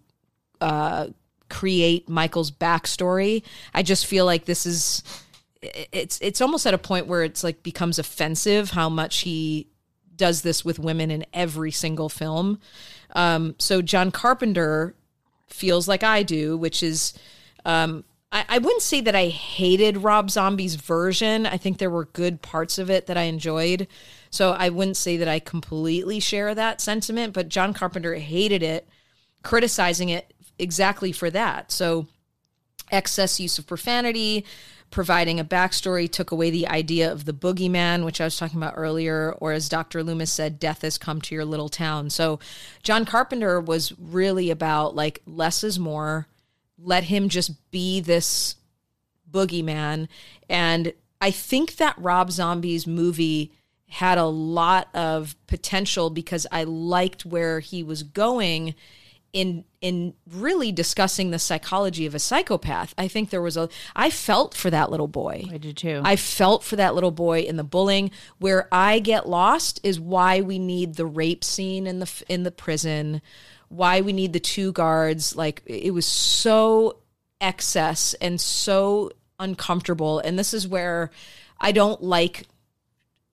create Michael's backstory. I just feel like this is it's it's almost at a point where it's like becomes offensive how much he does this with women in every single film. Um, so John Carpenter feels like I do, which is um, I, I wouldn't say that I hated Rob Zombie's version. I think there were good parts of it that I enjoyed. So I wouldn't say that I completely share that sentiment, but John Carpenter hated it, criticizing it exactly for that. So excess use of profanity, providing a backstory took away the idea of the boogeyman, which I was talking about earlier, or as Dr. Loomis said, death has come to your little town. So John Carpenter was really about like less is more. Let him just be this boogeyman. And I think that Rob Zombie's movie had a lot of potential because I liked where he was going in in really discussing the psychology of a psychopath. I think there was a I felt for that little boy. I did too. I felt for that little boy in the bullying. Where I get lost is why we need the rape scene in the in the prison, why we need the two guards. Like it was so excess and so uncomfortable. And this is where I don't like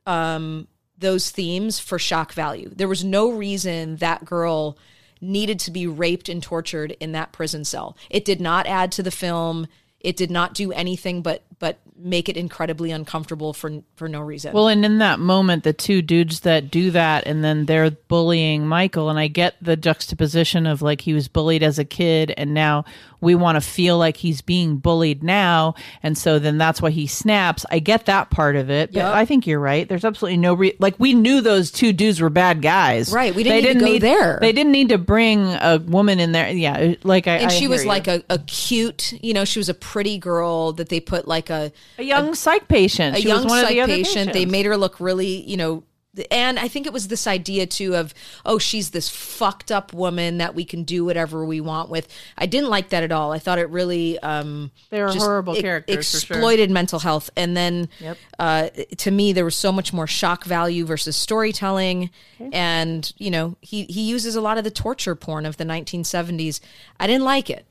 um those themes for shock value. There was no reason that girl needed to be raped and tortured in that prison cell. It did not add to the film. It did not do anything but but make it incredibly uncomfortable for for no reason. Well, and in that moment, the two dudes that do that, and then they're bullying Michael, and I get the juxtaposition of like he was bullied as a kid, and now we want to feel like he's being bullied now, and so then that's why he snaps. I get that part of it, but Yep. I think you're right. There's absolutely no re- like we knew those two dudes were bad guys, Right, we didn't need to go there. They didn't need to bring a woman in there. Yeah, like I and I she was you. like a, a cute, you know, she was a pretty girl that they put like a a young psych patient. a She young was one of psych the other patient. They made her look really, you know, and I think it was this idea too of, oh, she's this fucked up woman that we can do whatever we want with. I didn't like that at all. I thought it really, um, They were horrible e- characters, for sure. exploited mental health. And then, Yep. uh, to me, there was so much more shock value versus storytelling. And you know, he he uses a lot of the torture porn of the 1970s. I didn't like it.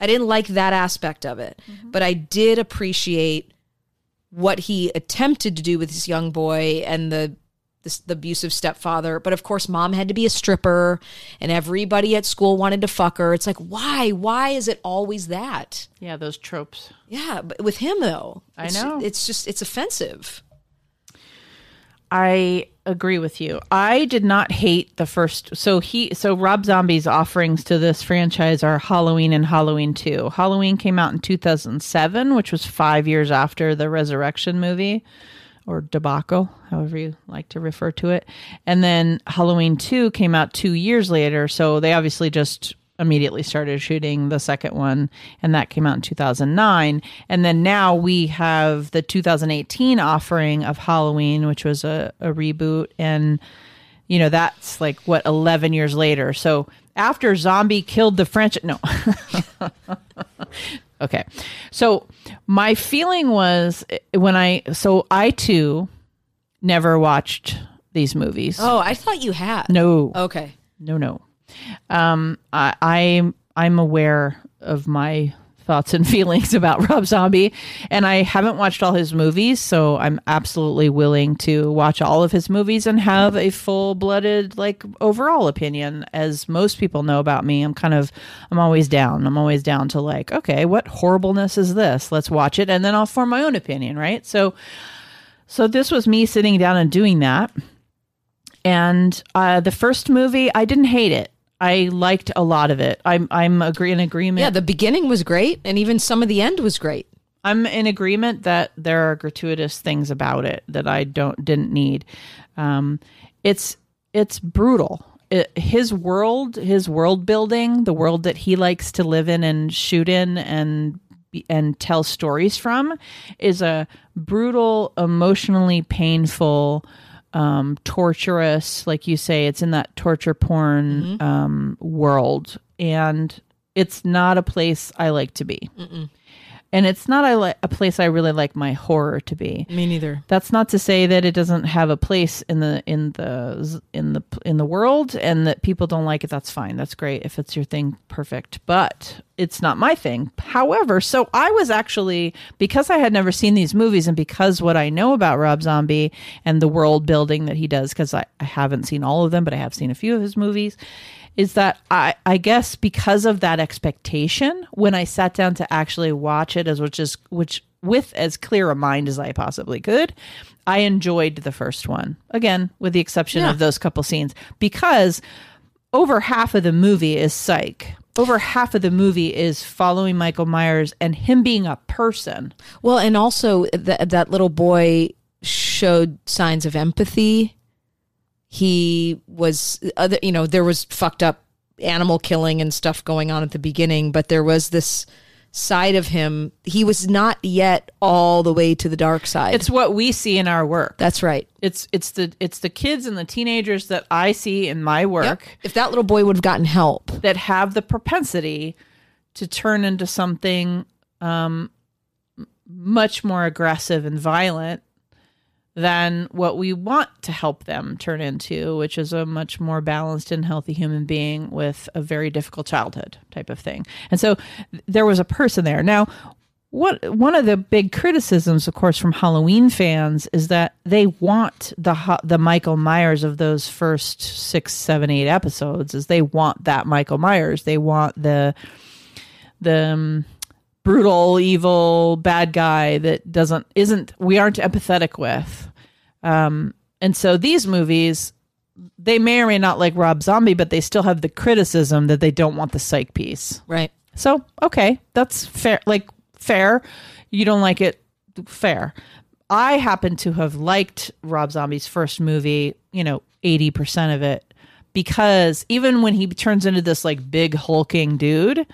I didn't like that aspect of it, Mm-hmm. but I did appreciate what he attempted to do with this young boy and the this, the abusive stepfather. But of course, mom had to be a stripper, and everybody at school wanted to fuck her. It's like, why? Why is it always that? yeah, those tropes. Yeah, but with him though, I know. it's just it's offensive. I agree with you. I did not hate the first. So he, so Rob Zombie's offerings to this franchise are Halloween and Halloween Two. Halloween came out in 2007, which was five years after the Resurrection movie, or debacle, however you like to refer to it. And then Halloween Two came out two years later. So they obviously just immediately started shooting the second one and that came out in 2009 and then now we have the 2018 offering of halloween which was a, a reboot and you know that's like what 11 years later so after zombie killed the french no okay so my feeling was eh, when i so i too never watched these movies Oh, I thought you had. no Okay. no no um i i'm i'm aware of my thoughts and feelings about rob zombie. And i haven't watched all his movies so i'm absolutely willing to watch all of his movies and have a full-blooded like overall opinion. As most people know about me i'm kind of i'm always down. I'm always down to like okay what horribleness is this? Let's watch it and then i'll form my own opinion right? So so this was me sitting down and doing that. And uh, the first movie, I didn't hate it. I liked a lot of it. I'm I'm agree in agreement. Yeah, the beginning was great, and even some of the end was great. I'm in agreement that there are gratuitous things about it that I don't didn't need. Um, it's it's brutal. It, his world, his world building, the world that he likes to live in and shoot in and and tell stories from, is a brutal, emotionally painful, um, torturous. Like you say, it's in that torture porn um, world, and it's not a place I like to be and it's not a, li- a place I really like my horror to be. Me neither. That's not to say that it doesn't have a place in the in the in the in the world, and that people don't like it. That's fine. That's great if it's your thing. Perfect. But it's not my thing. However, so I was actually because I had never seen these movies and because what I know about Rob Zombie and the world building that he does, because I, I haven't seen all of them, but I have seen a few of his movies, is that I I guess because of that expectation, when I sat down to actually watch it as which is which with as clear a mind as I possibly could, I enjoyed the first one. Again, with the exception Yeah. of those couple scenes, because over half of the movie is psych. Over half of the movie is following Michael Myers and him being a person. Well, and also that that little boy showed signs of empathy. He was other, you know, there was fucked up animal killing and stuff going on at the beginning, but there was this side of him. He was not yet all the way to the dark side. It's what we see in our work. That's right. It's it's the it's the kids and the teenagers that I see in my work Yep. If that little boy would have gotten help, that have the propensity to turn into something um, much more aggressive and violent than what we want to help them turn into, which is a much more balanced and healthy human being with a very difficult childhood type of thing. And so there was a person there. Now, what one of the big criticisms, of course, from Halloween fans is that they want the the Michael Myers of those first six, seven, eight episodes. Is they want that Michael Myers. They want the the um, brutal, evil, bad guy that doesn't isn't we aren't empathetic with. Um, and so these movies, they may or may not like Rob Zombie, but they still have the criticism that they don't want the psych piece. right? So, okay, that's fair. Like, fair. You don't like it, fair. I happen to have liked Rob Zombie's first movie, you know, 80% of it, because even when he turns into this like big hulking dude,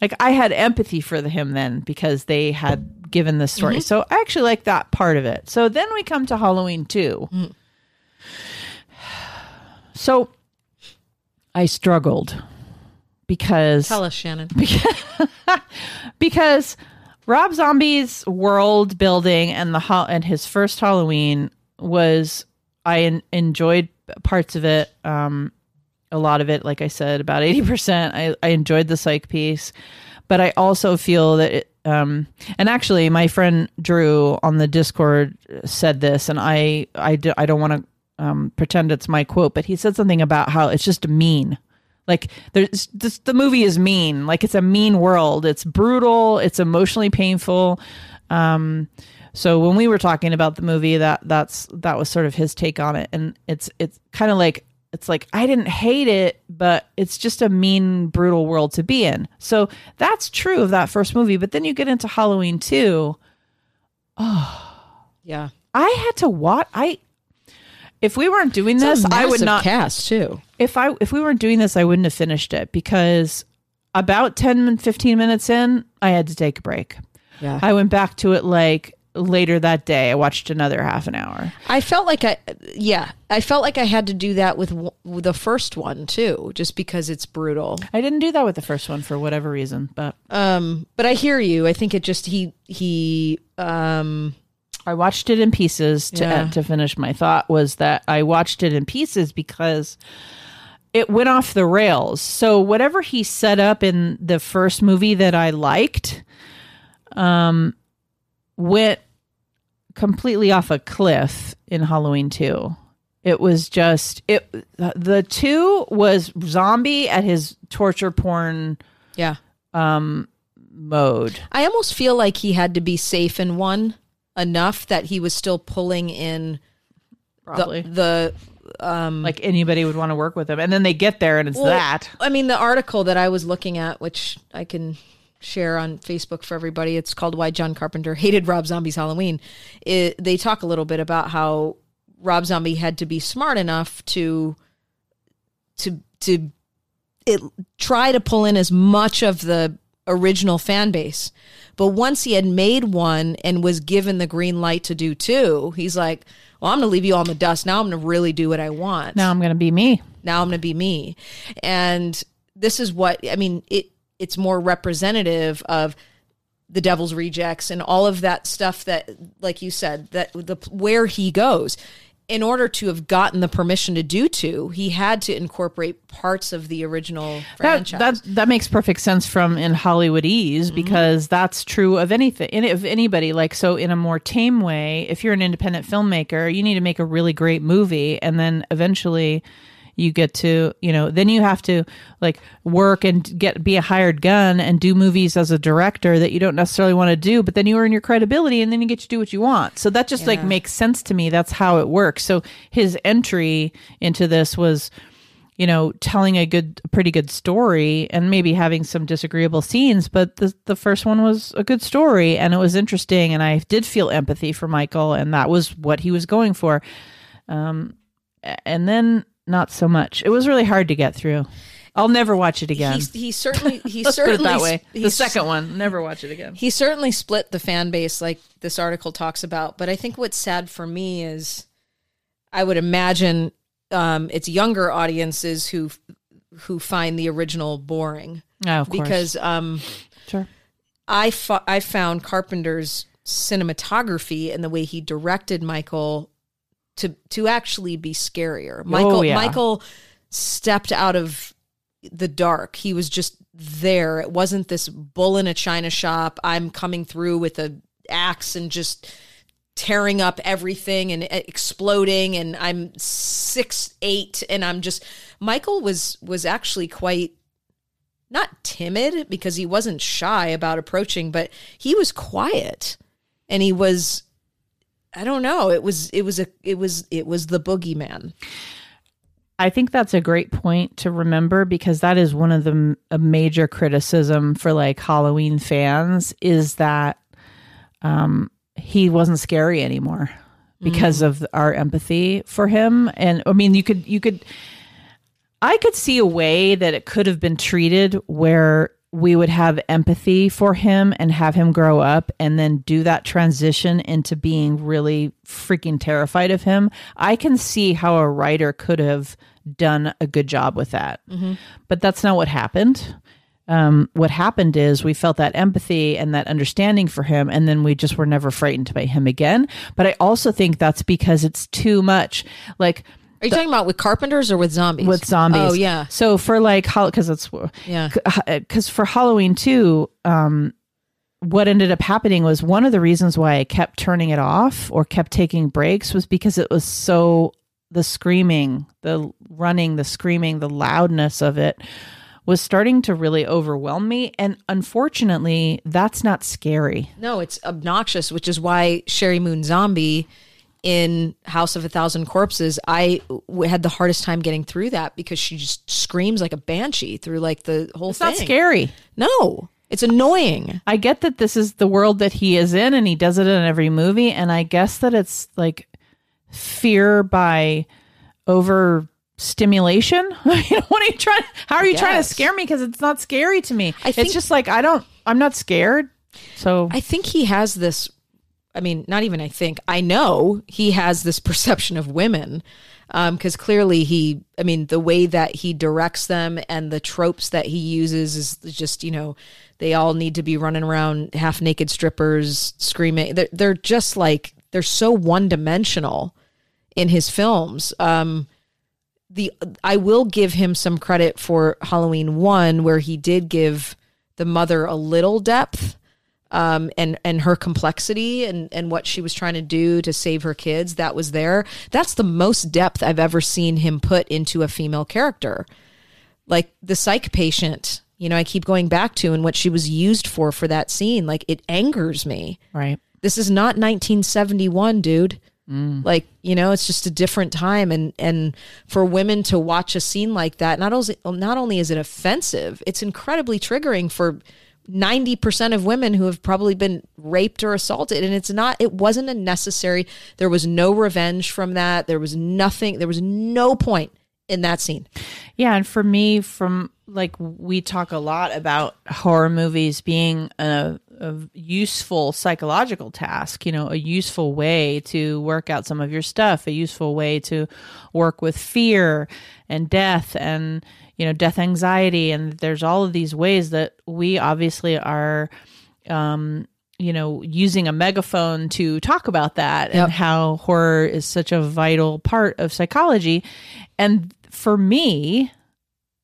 like I had empathy for the, him then because they had given this story. So I actually like that part of it. So then we come to Halloween 2. So I struggled because Tell us, Shannon. because Rob Zombie's world building and the ho- and his first Halloween was I en- enjoyed parts of it. Um, a lot of it, like I said, about eighty percent. I I enjoyed the psych piece, but I also feel that it. Um, and actually, my friend Drew on the Discord said this, and I I, do, I don't want to um, pretend it's my quote, but he said something about how it's just mean. Like there's this, the movie is mean. Like it's a mean world. It's brutal. It's emotionally painful. Um, so when we were talking about the movie, that that's that was sort of his take on it, and it's it's kind of like it's like I didn't hate it, but it's just a mean, brutal world to be in. So that's true of that first movie. But then you get into Halloween two. Yeah, I had to watch. I if we weren't doing It's this, I would not cast too. if I if we weren't doing this, I wouldn't have finished it because about 10 15 minutes in, I had to take a break. Yeah, I went back to it like later that day. I watched another half an hour. I felt like I, yeah, I felt like I had to do that with, w- with the first one too, just because it's brutal. I didn't do that with the first one for whatever reason, but Um, but I hear you. I think it just he he um I watched it in pieces to Yeah. to finish. My thought was that I watched it in pieces because it went off the rails. So whatever he set up in the first movie that I liked, um, went completely off a cliff in Halloween two. It was just it. The two was zombie at his torture porn yeah. um mode. I almost feel like he had to be safe in one enough that he was still pulling in Probably the the like anybody would want to work with him, and then they get there and it's Well, that. I mean, the article that I was looking at, which I can share on Facebook for everybody, it's called "Why John Carpenter Hated Rob Zombie's Halloween." It, they talk a little bit about how Rob Zombie had to be smart enough to to to it try to pull in as much of the original fan base. But once he had made one and was given the green light to do two, he's like, "Well, I'm going to leave you all in the dust. Now I'm going to really do what I want." Now I'm going to be me. now I'm going to be me. And this is what I mean it it's more representative of the devil's rejects and all of that stuff that like you said that the where he goes in order to have gotten the permission to do to, he had to incorporate parts of the original That, franchise. that that makes perfect sense from in Hollywoodese Mm-hmm. because that's true of anything any- of anybody. Like so, in a more tame way, if you're an independent filmmaker, you need to make a really great movie, and then eventually you get to you know then you have to like work and get be a hired gun and do movies as a director that you don't necessarily want to do but then you earn your credibility and then you get to do what you want. So that just like makes sense to me. That's how it works. So his entry into this was you know, telling a good, pretty good story and maybe having some disagreeable scenes, but the the first one was a good story and it was interesting and I did feel empathy for Michael and that was what he was going for. Um, and then not so much. It was really hard to get through. I'll never watch it again. He's, he certainly he Let's put it certainly that way. The second one, never watch it again. he certainly split the fan base like this article talks about but i think what's sad for me is i would imagine um, it's younger audiences who who find the original boring Oh, of course. because um, sure. I fo- I found Carpenter's cinematography and the way he directed Michael to to actually be scarier. Michael Oh, yeah. Michael stepped out of the dark. He was just there. It wasn't this bull in a china shop. I'm coming through with a axe and just tearing up everything and uh, exploding and I'm six eight and I'm just Michael was was actually quite not timid because he wasn't shy about approaching, but he was quiet and he was I don't know, it was it was a it was it was the boogeyman. I think that's a great point to remember because that is one of the a major criticism for like Halloween fans is that um, he wasn't scary anymore because of our empathy for him. And I mean, you could you could I could see a way that it could have been treated where we would have empathy for him and have him grow up and then do that transition into being really freaking terrified of him. I can see how a writer could have done a good job with that. But that's not what happened. Um, what happened is we felt that empathy and that understanding for him, and then we just were never frightened by him again. But I also think that's because it's too much. Like, Are you talking about with carpenters or with zombies? with zombies. Oh yeah. So for like, because it's Yeah. because for Halloween too, um, what ended up happening was one of the reasons why I kept turning it off or kept taking breaks was because it was so the screaming, the running, the screaming, the loudness of it was starting to really overwhelm me. And unfortunately, that's not scary. No, it's obnoxious, which is why Sheri Moon Zombie in House of a Thousand Corpses, I w- had the hardest time getting through that because she just screams like a banshee through like the whole It's thing. not scary. No, it's annoying. I get that this is the world that he is in and he does it in every movie. And I guess that it's like fear by over stimulation. what are you trying? How are you trying to scare me? Because it's not scary to me. I think- it's just like, I don't, I'm not scared. So I think he has this. I mean, not even I think. I know he has this perception of women because clearly he. I mean, the way that he directs them and the tropes that he uses is just you know they all need to be running around half naked strippers screaming. They're they're just like they're so one dimensional in his films. Um, the I will give him some credit for Halloween one, where he did give the mother a little depth um, and and her complexity and and what she was trying to do to save her kids. That was there. That's the most depth I've ever seen him put into a female character, like the psych patient. You know, I keep going back to and what she was used for for that scene. Like it angers me. right. This is not 1971, dude. Like, you know, it's just a different time and and for women to watch a scene like that, not only not only is it offensive, it's incredibly triggering for 90% of women who have probably been raped or assaulted and it's not it wasn't a necessary there was no revenge from that. There was nothing there was no point in that scene. Yeah, and for me, from like we talk a lot about horror movies being a, a useful psychological task, you know, a useful way to work out some of your stuff, a useful way to work with fear and death and you know death anxiety, and there's all of these ways that we obviously are um, you know, using a megaphone to talk about that Yep. and how horror is such a vital part of psychology. And for me,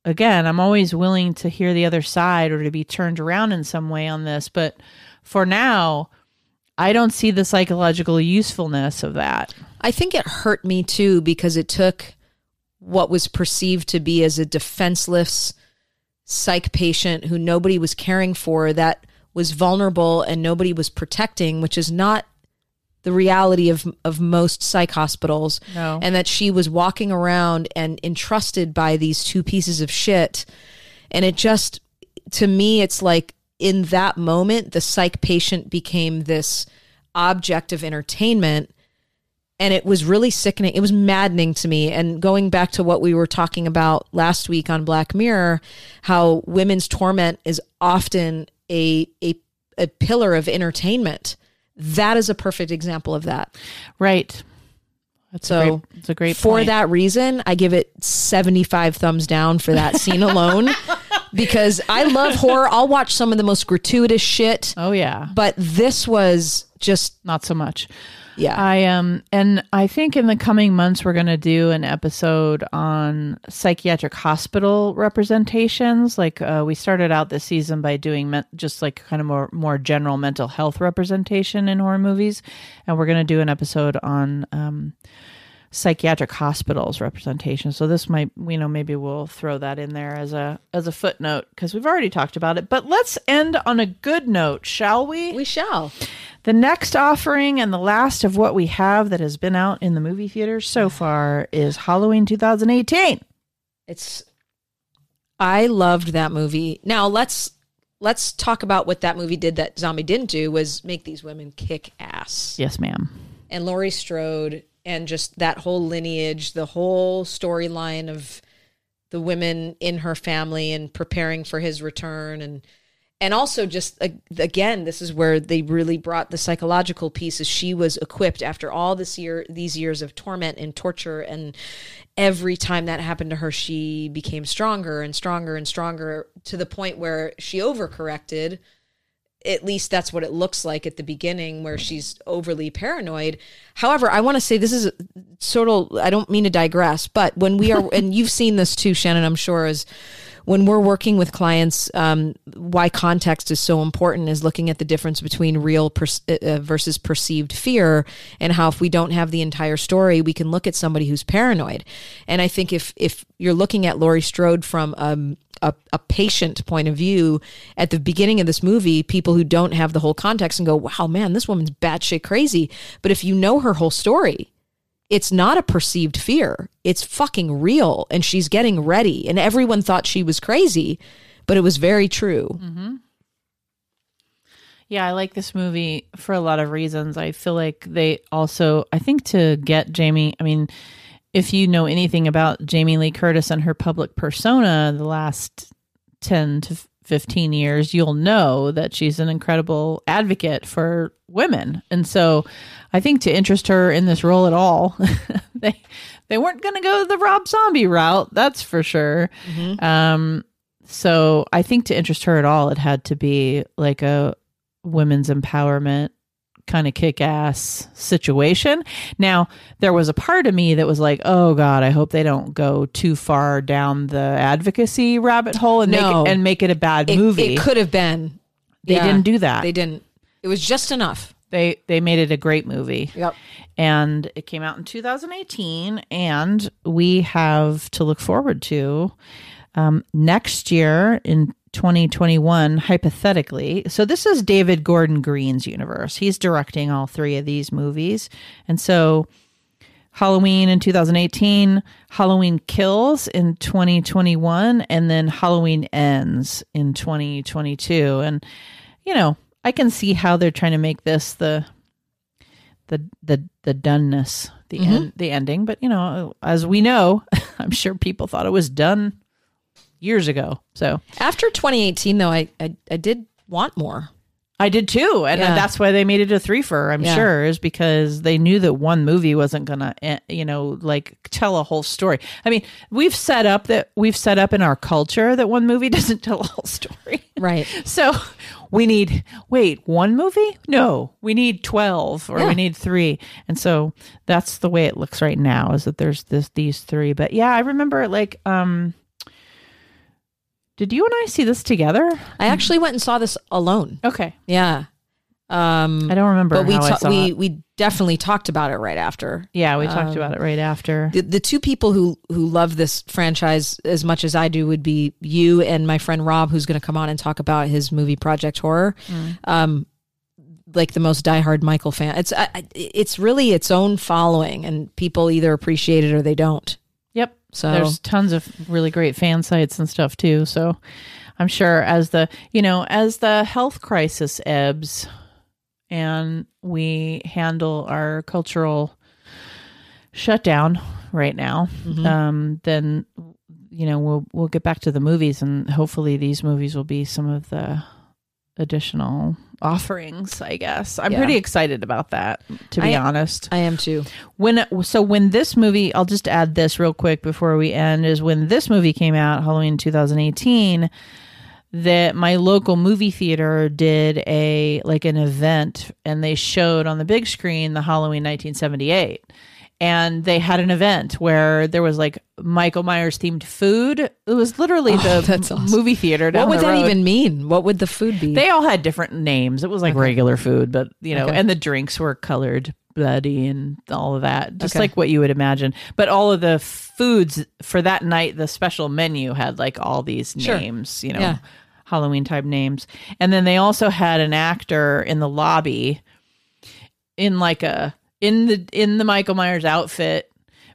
again, I'm always willing to hear the other side or to be turned around in some way on this. But for now, I don't see the psychological usefulness of that. I think it hurt me too because it took what was perceived to be as a defenseless psych patient who nobody was caring for that was vulnerable and nobody was protecting, which is not the reality of of most psych hospitals. No. And that she was walking around and entrusted by these two pieces of shit. And it just to me it's like in that moment the psych patient became this object of entertainment and it was really sickening. It was maddening to me. And going back to what we were talking about last week on Black Mirror, how women's torment is often a a, a pillar of entertainment. That is a perfect example of that. Right. That's So, a great, it's a great For point. that reason, I give it 75 thumbs down for that scene alone because I love horror. I'll watch some of the most gratuitous shit, Oh yeah, but this was just not so much. Yeah. I um and I think in the coming months we're going to do an episode on psychiatric hospital representations. Like uh, we started out this season by doing men- just like kind of more more general mental health representation in horror movies, and we're going to do an episode on um, psychiatric hospitals representation. So this might you know maybe we'll throw that in there as a as a footnote because we've already talked about it. But let's end on a good note, shall we? we shall. The next offering and the last of what we have that has been out in the movie theaters so far is Halloween 2018. It's I loved that movie. Now let's let's talk about what that movie did that Zombie didn't do was make these women kick ass. Yes, ma'am. And Laurie Strode and just that whole lineage, the whole storyline of the women in her family and preparing for his return and and also just again this is where they really brought the psychological piece is she was equipped after all this year these years of torment and torture. And every time that happened to her she became stronger and stronger and stronger to the point where she overcorrected. At least that's what it looks like at the beginning where she's overly paranoid. However i want to say this is sort of i don't mean to digress but when we are and you've seen this too shannon i'm sure is when we're working with clients um, why context is so important is looking at the difference between real per- uh, versus perceived fear and how if we don't have the entire story we can look at somebody who's paranoid and i think if if you're looking at laurie strode from um, a, a patient point of view at the beginning of this movie, people who don't have the whole context and go, wow, man, this woman's batshit crazy. But if you know her whole story, it's not a perceived fear. It's fucking real. And she's getting ready. And everyone thought she was crazy, but it was very true. Mm-hmm. Yeah, I like this movie for a lot of reasons. I feel like they also, I think to get Jamie, I mean, if you know anything about Jamie Lee Curtis and her public persona the last 10 to 15 years, you'll know that she's an incredible advocate for women. And so I think to interest her in this role at all, they they weren't going to go the Rob Zombie route, that's for sure. Um so I think to interest her at all it had to be like a women's empowerment kind of kick ass situation. Now, there was a part of me that was like, oh God, I hope they don't go too far down the advocacy rabbit hole and No. make it and make it a bad It, movie. it could have been. they Yeah, didn't do that. They didn't. It was just enough. They they made it a great movie. Yep. And it came out in 2018 and we have to look forward to um, next year in 2021 hypothetically so this is david gordon green's universe he's directing all three of these movies and so halloween in 2018 halloween kills in 2021 and then halloween ends in 2022 and you know i can see how they're trying to make this the the the the doneness the mm-hmm. end the ending. But you know as we know i'm sure people thought it was done years ago. So After 2018, though, I, I, I did want more. I did too, and Yeah. that's why they made it a threefer. I'm Yeah. sure is because they knew that one movie wasn't gonna, eh, you know, like tell a whole story. I mean, we've set up that we've set up in our culture that one movie doesn't tell a whole story. Right. So we need wait one movie? No, we need twelve or Yeah. we need three, and so that's the way it looks right now. Is that there's this these three? But yeah, I remember like um. Did you and I see this together? I actually went and saw this alone. Okay, Yeah. Um, I don't remember. but we ta- we it. we definitely talked about it right after. Yeah, we talked Um, about it right after. The, the two people who who love this franchise as much as I do would be you and my friend Rob, who's going to come on and talk about his movie Project Horror. Mm. Um, like the most diehard Michael fan. It's I- it's really its own following, and people either appreciate it or they don't. So There's tons of really great fan sites and stuff too. So I'm sure as the you know as the health crisis ebbs and we handle our cultural shutdown right now, Mhm. um, then you know we'll we'll get back to the movies and hopefully these movies will be some of the additional offerings. I guess I'm Yeah. pretty excited about that. To be I- honest, I am too. when so when this movie i'll just add this real quick before we end is when this movie came out halloween 2018 that my local movie theater did a like an event and they showed on the big screen the halloween 1978 and they had an event where there was like michael myers themed food it was literally Oh, the that's awesome. movie theater down What would the that even mean? What would the food be? They all had different names. It was like regular food, but you know, Okay. and the drinks were colored bloody and all of that, just Okay. like what you would imagine. But all of the foods for that night, the special menu had like all these Sure. names, you know, Yeah. Halloween type names. And then they also had an actor in the lobby in like a in the in the Michael Myers outfit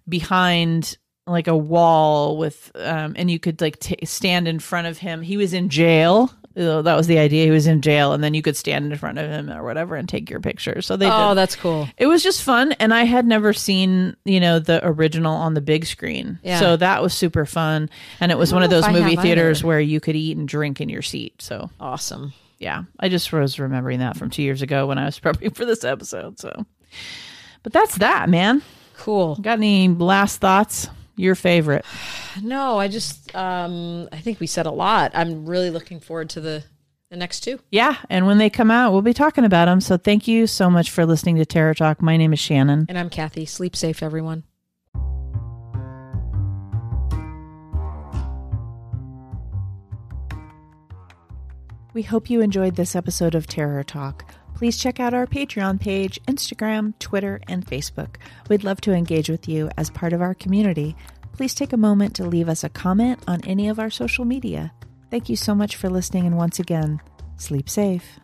behind like a wall with um and you could like t- stand in front of him. He was in jail. Uh, that was the idea. He was in jail and then you could stand in front of him or whatever and take your picture so they oh, did. that's cool. it was just fun and i had never seen you know the original on the big screen. Yeah. so that was super fun and it was one of those movie theaters either. where you could eat and drink in your seat so. Awesome. yeah. I just was remembering that from two years ago when i was prepping for this episode so but that's that man Cool. got any last thoughts your favorite No, I just um I think we said a lot. I'm really looking forward to the the next two. yeah and when they come out we'll be talking about them so thank you so much for listening to terror talk my name is shannon And I'm Kathy. Sleep safe, everyone. We hope you enjoyed this episode of Terror Talk. Please check out our Patreon page, Instagram, Twitter, and Facebook. We'd love to engage with you as part of our community. Please take a moment to leave us a comment on any of our social media. Thank you so much for listening, and once again, sleep safe.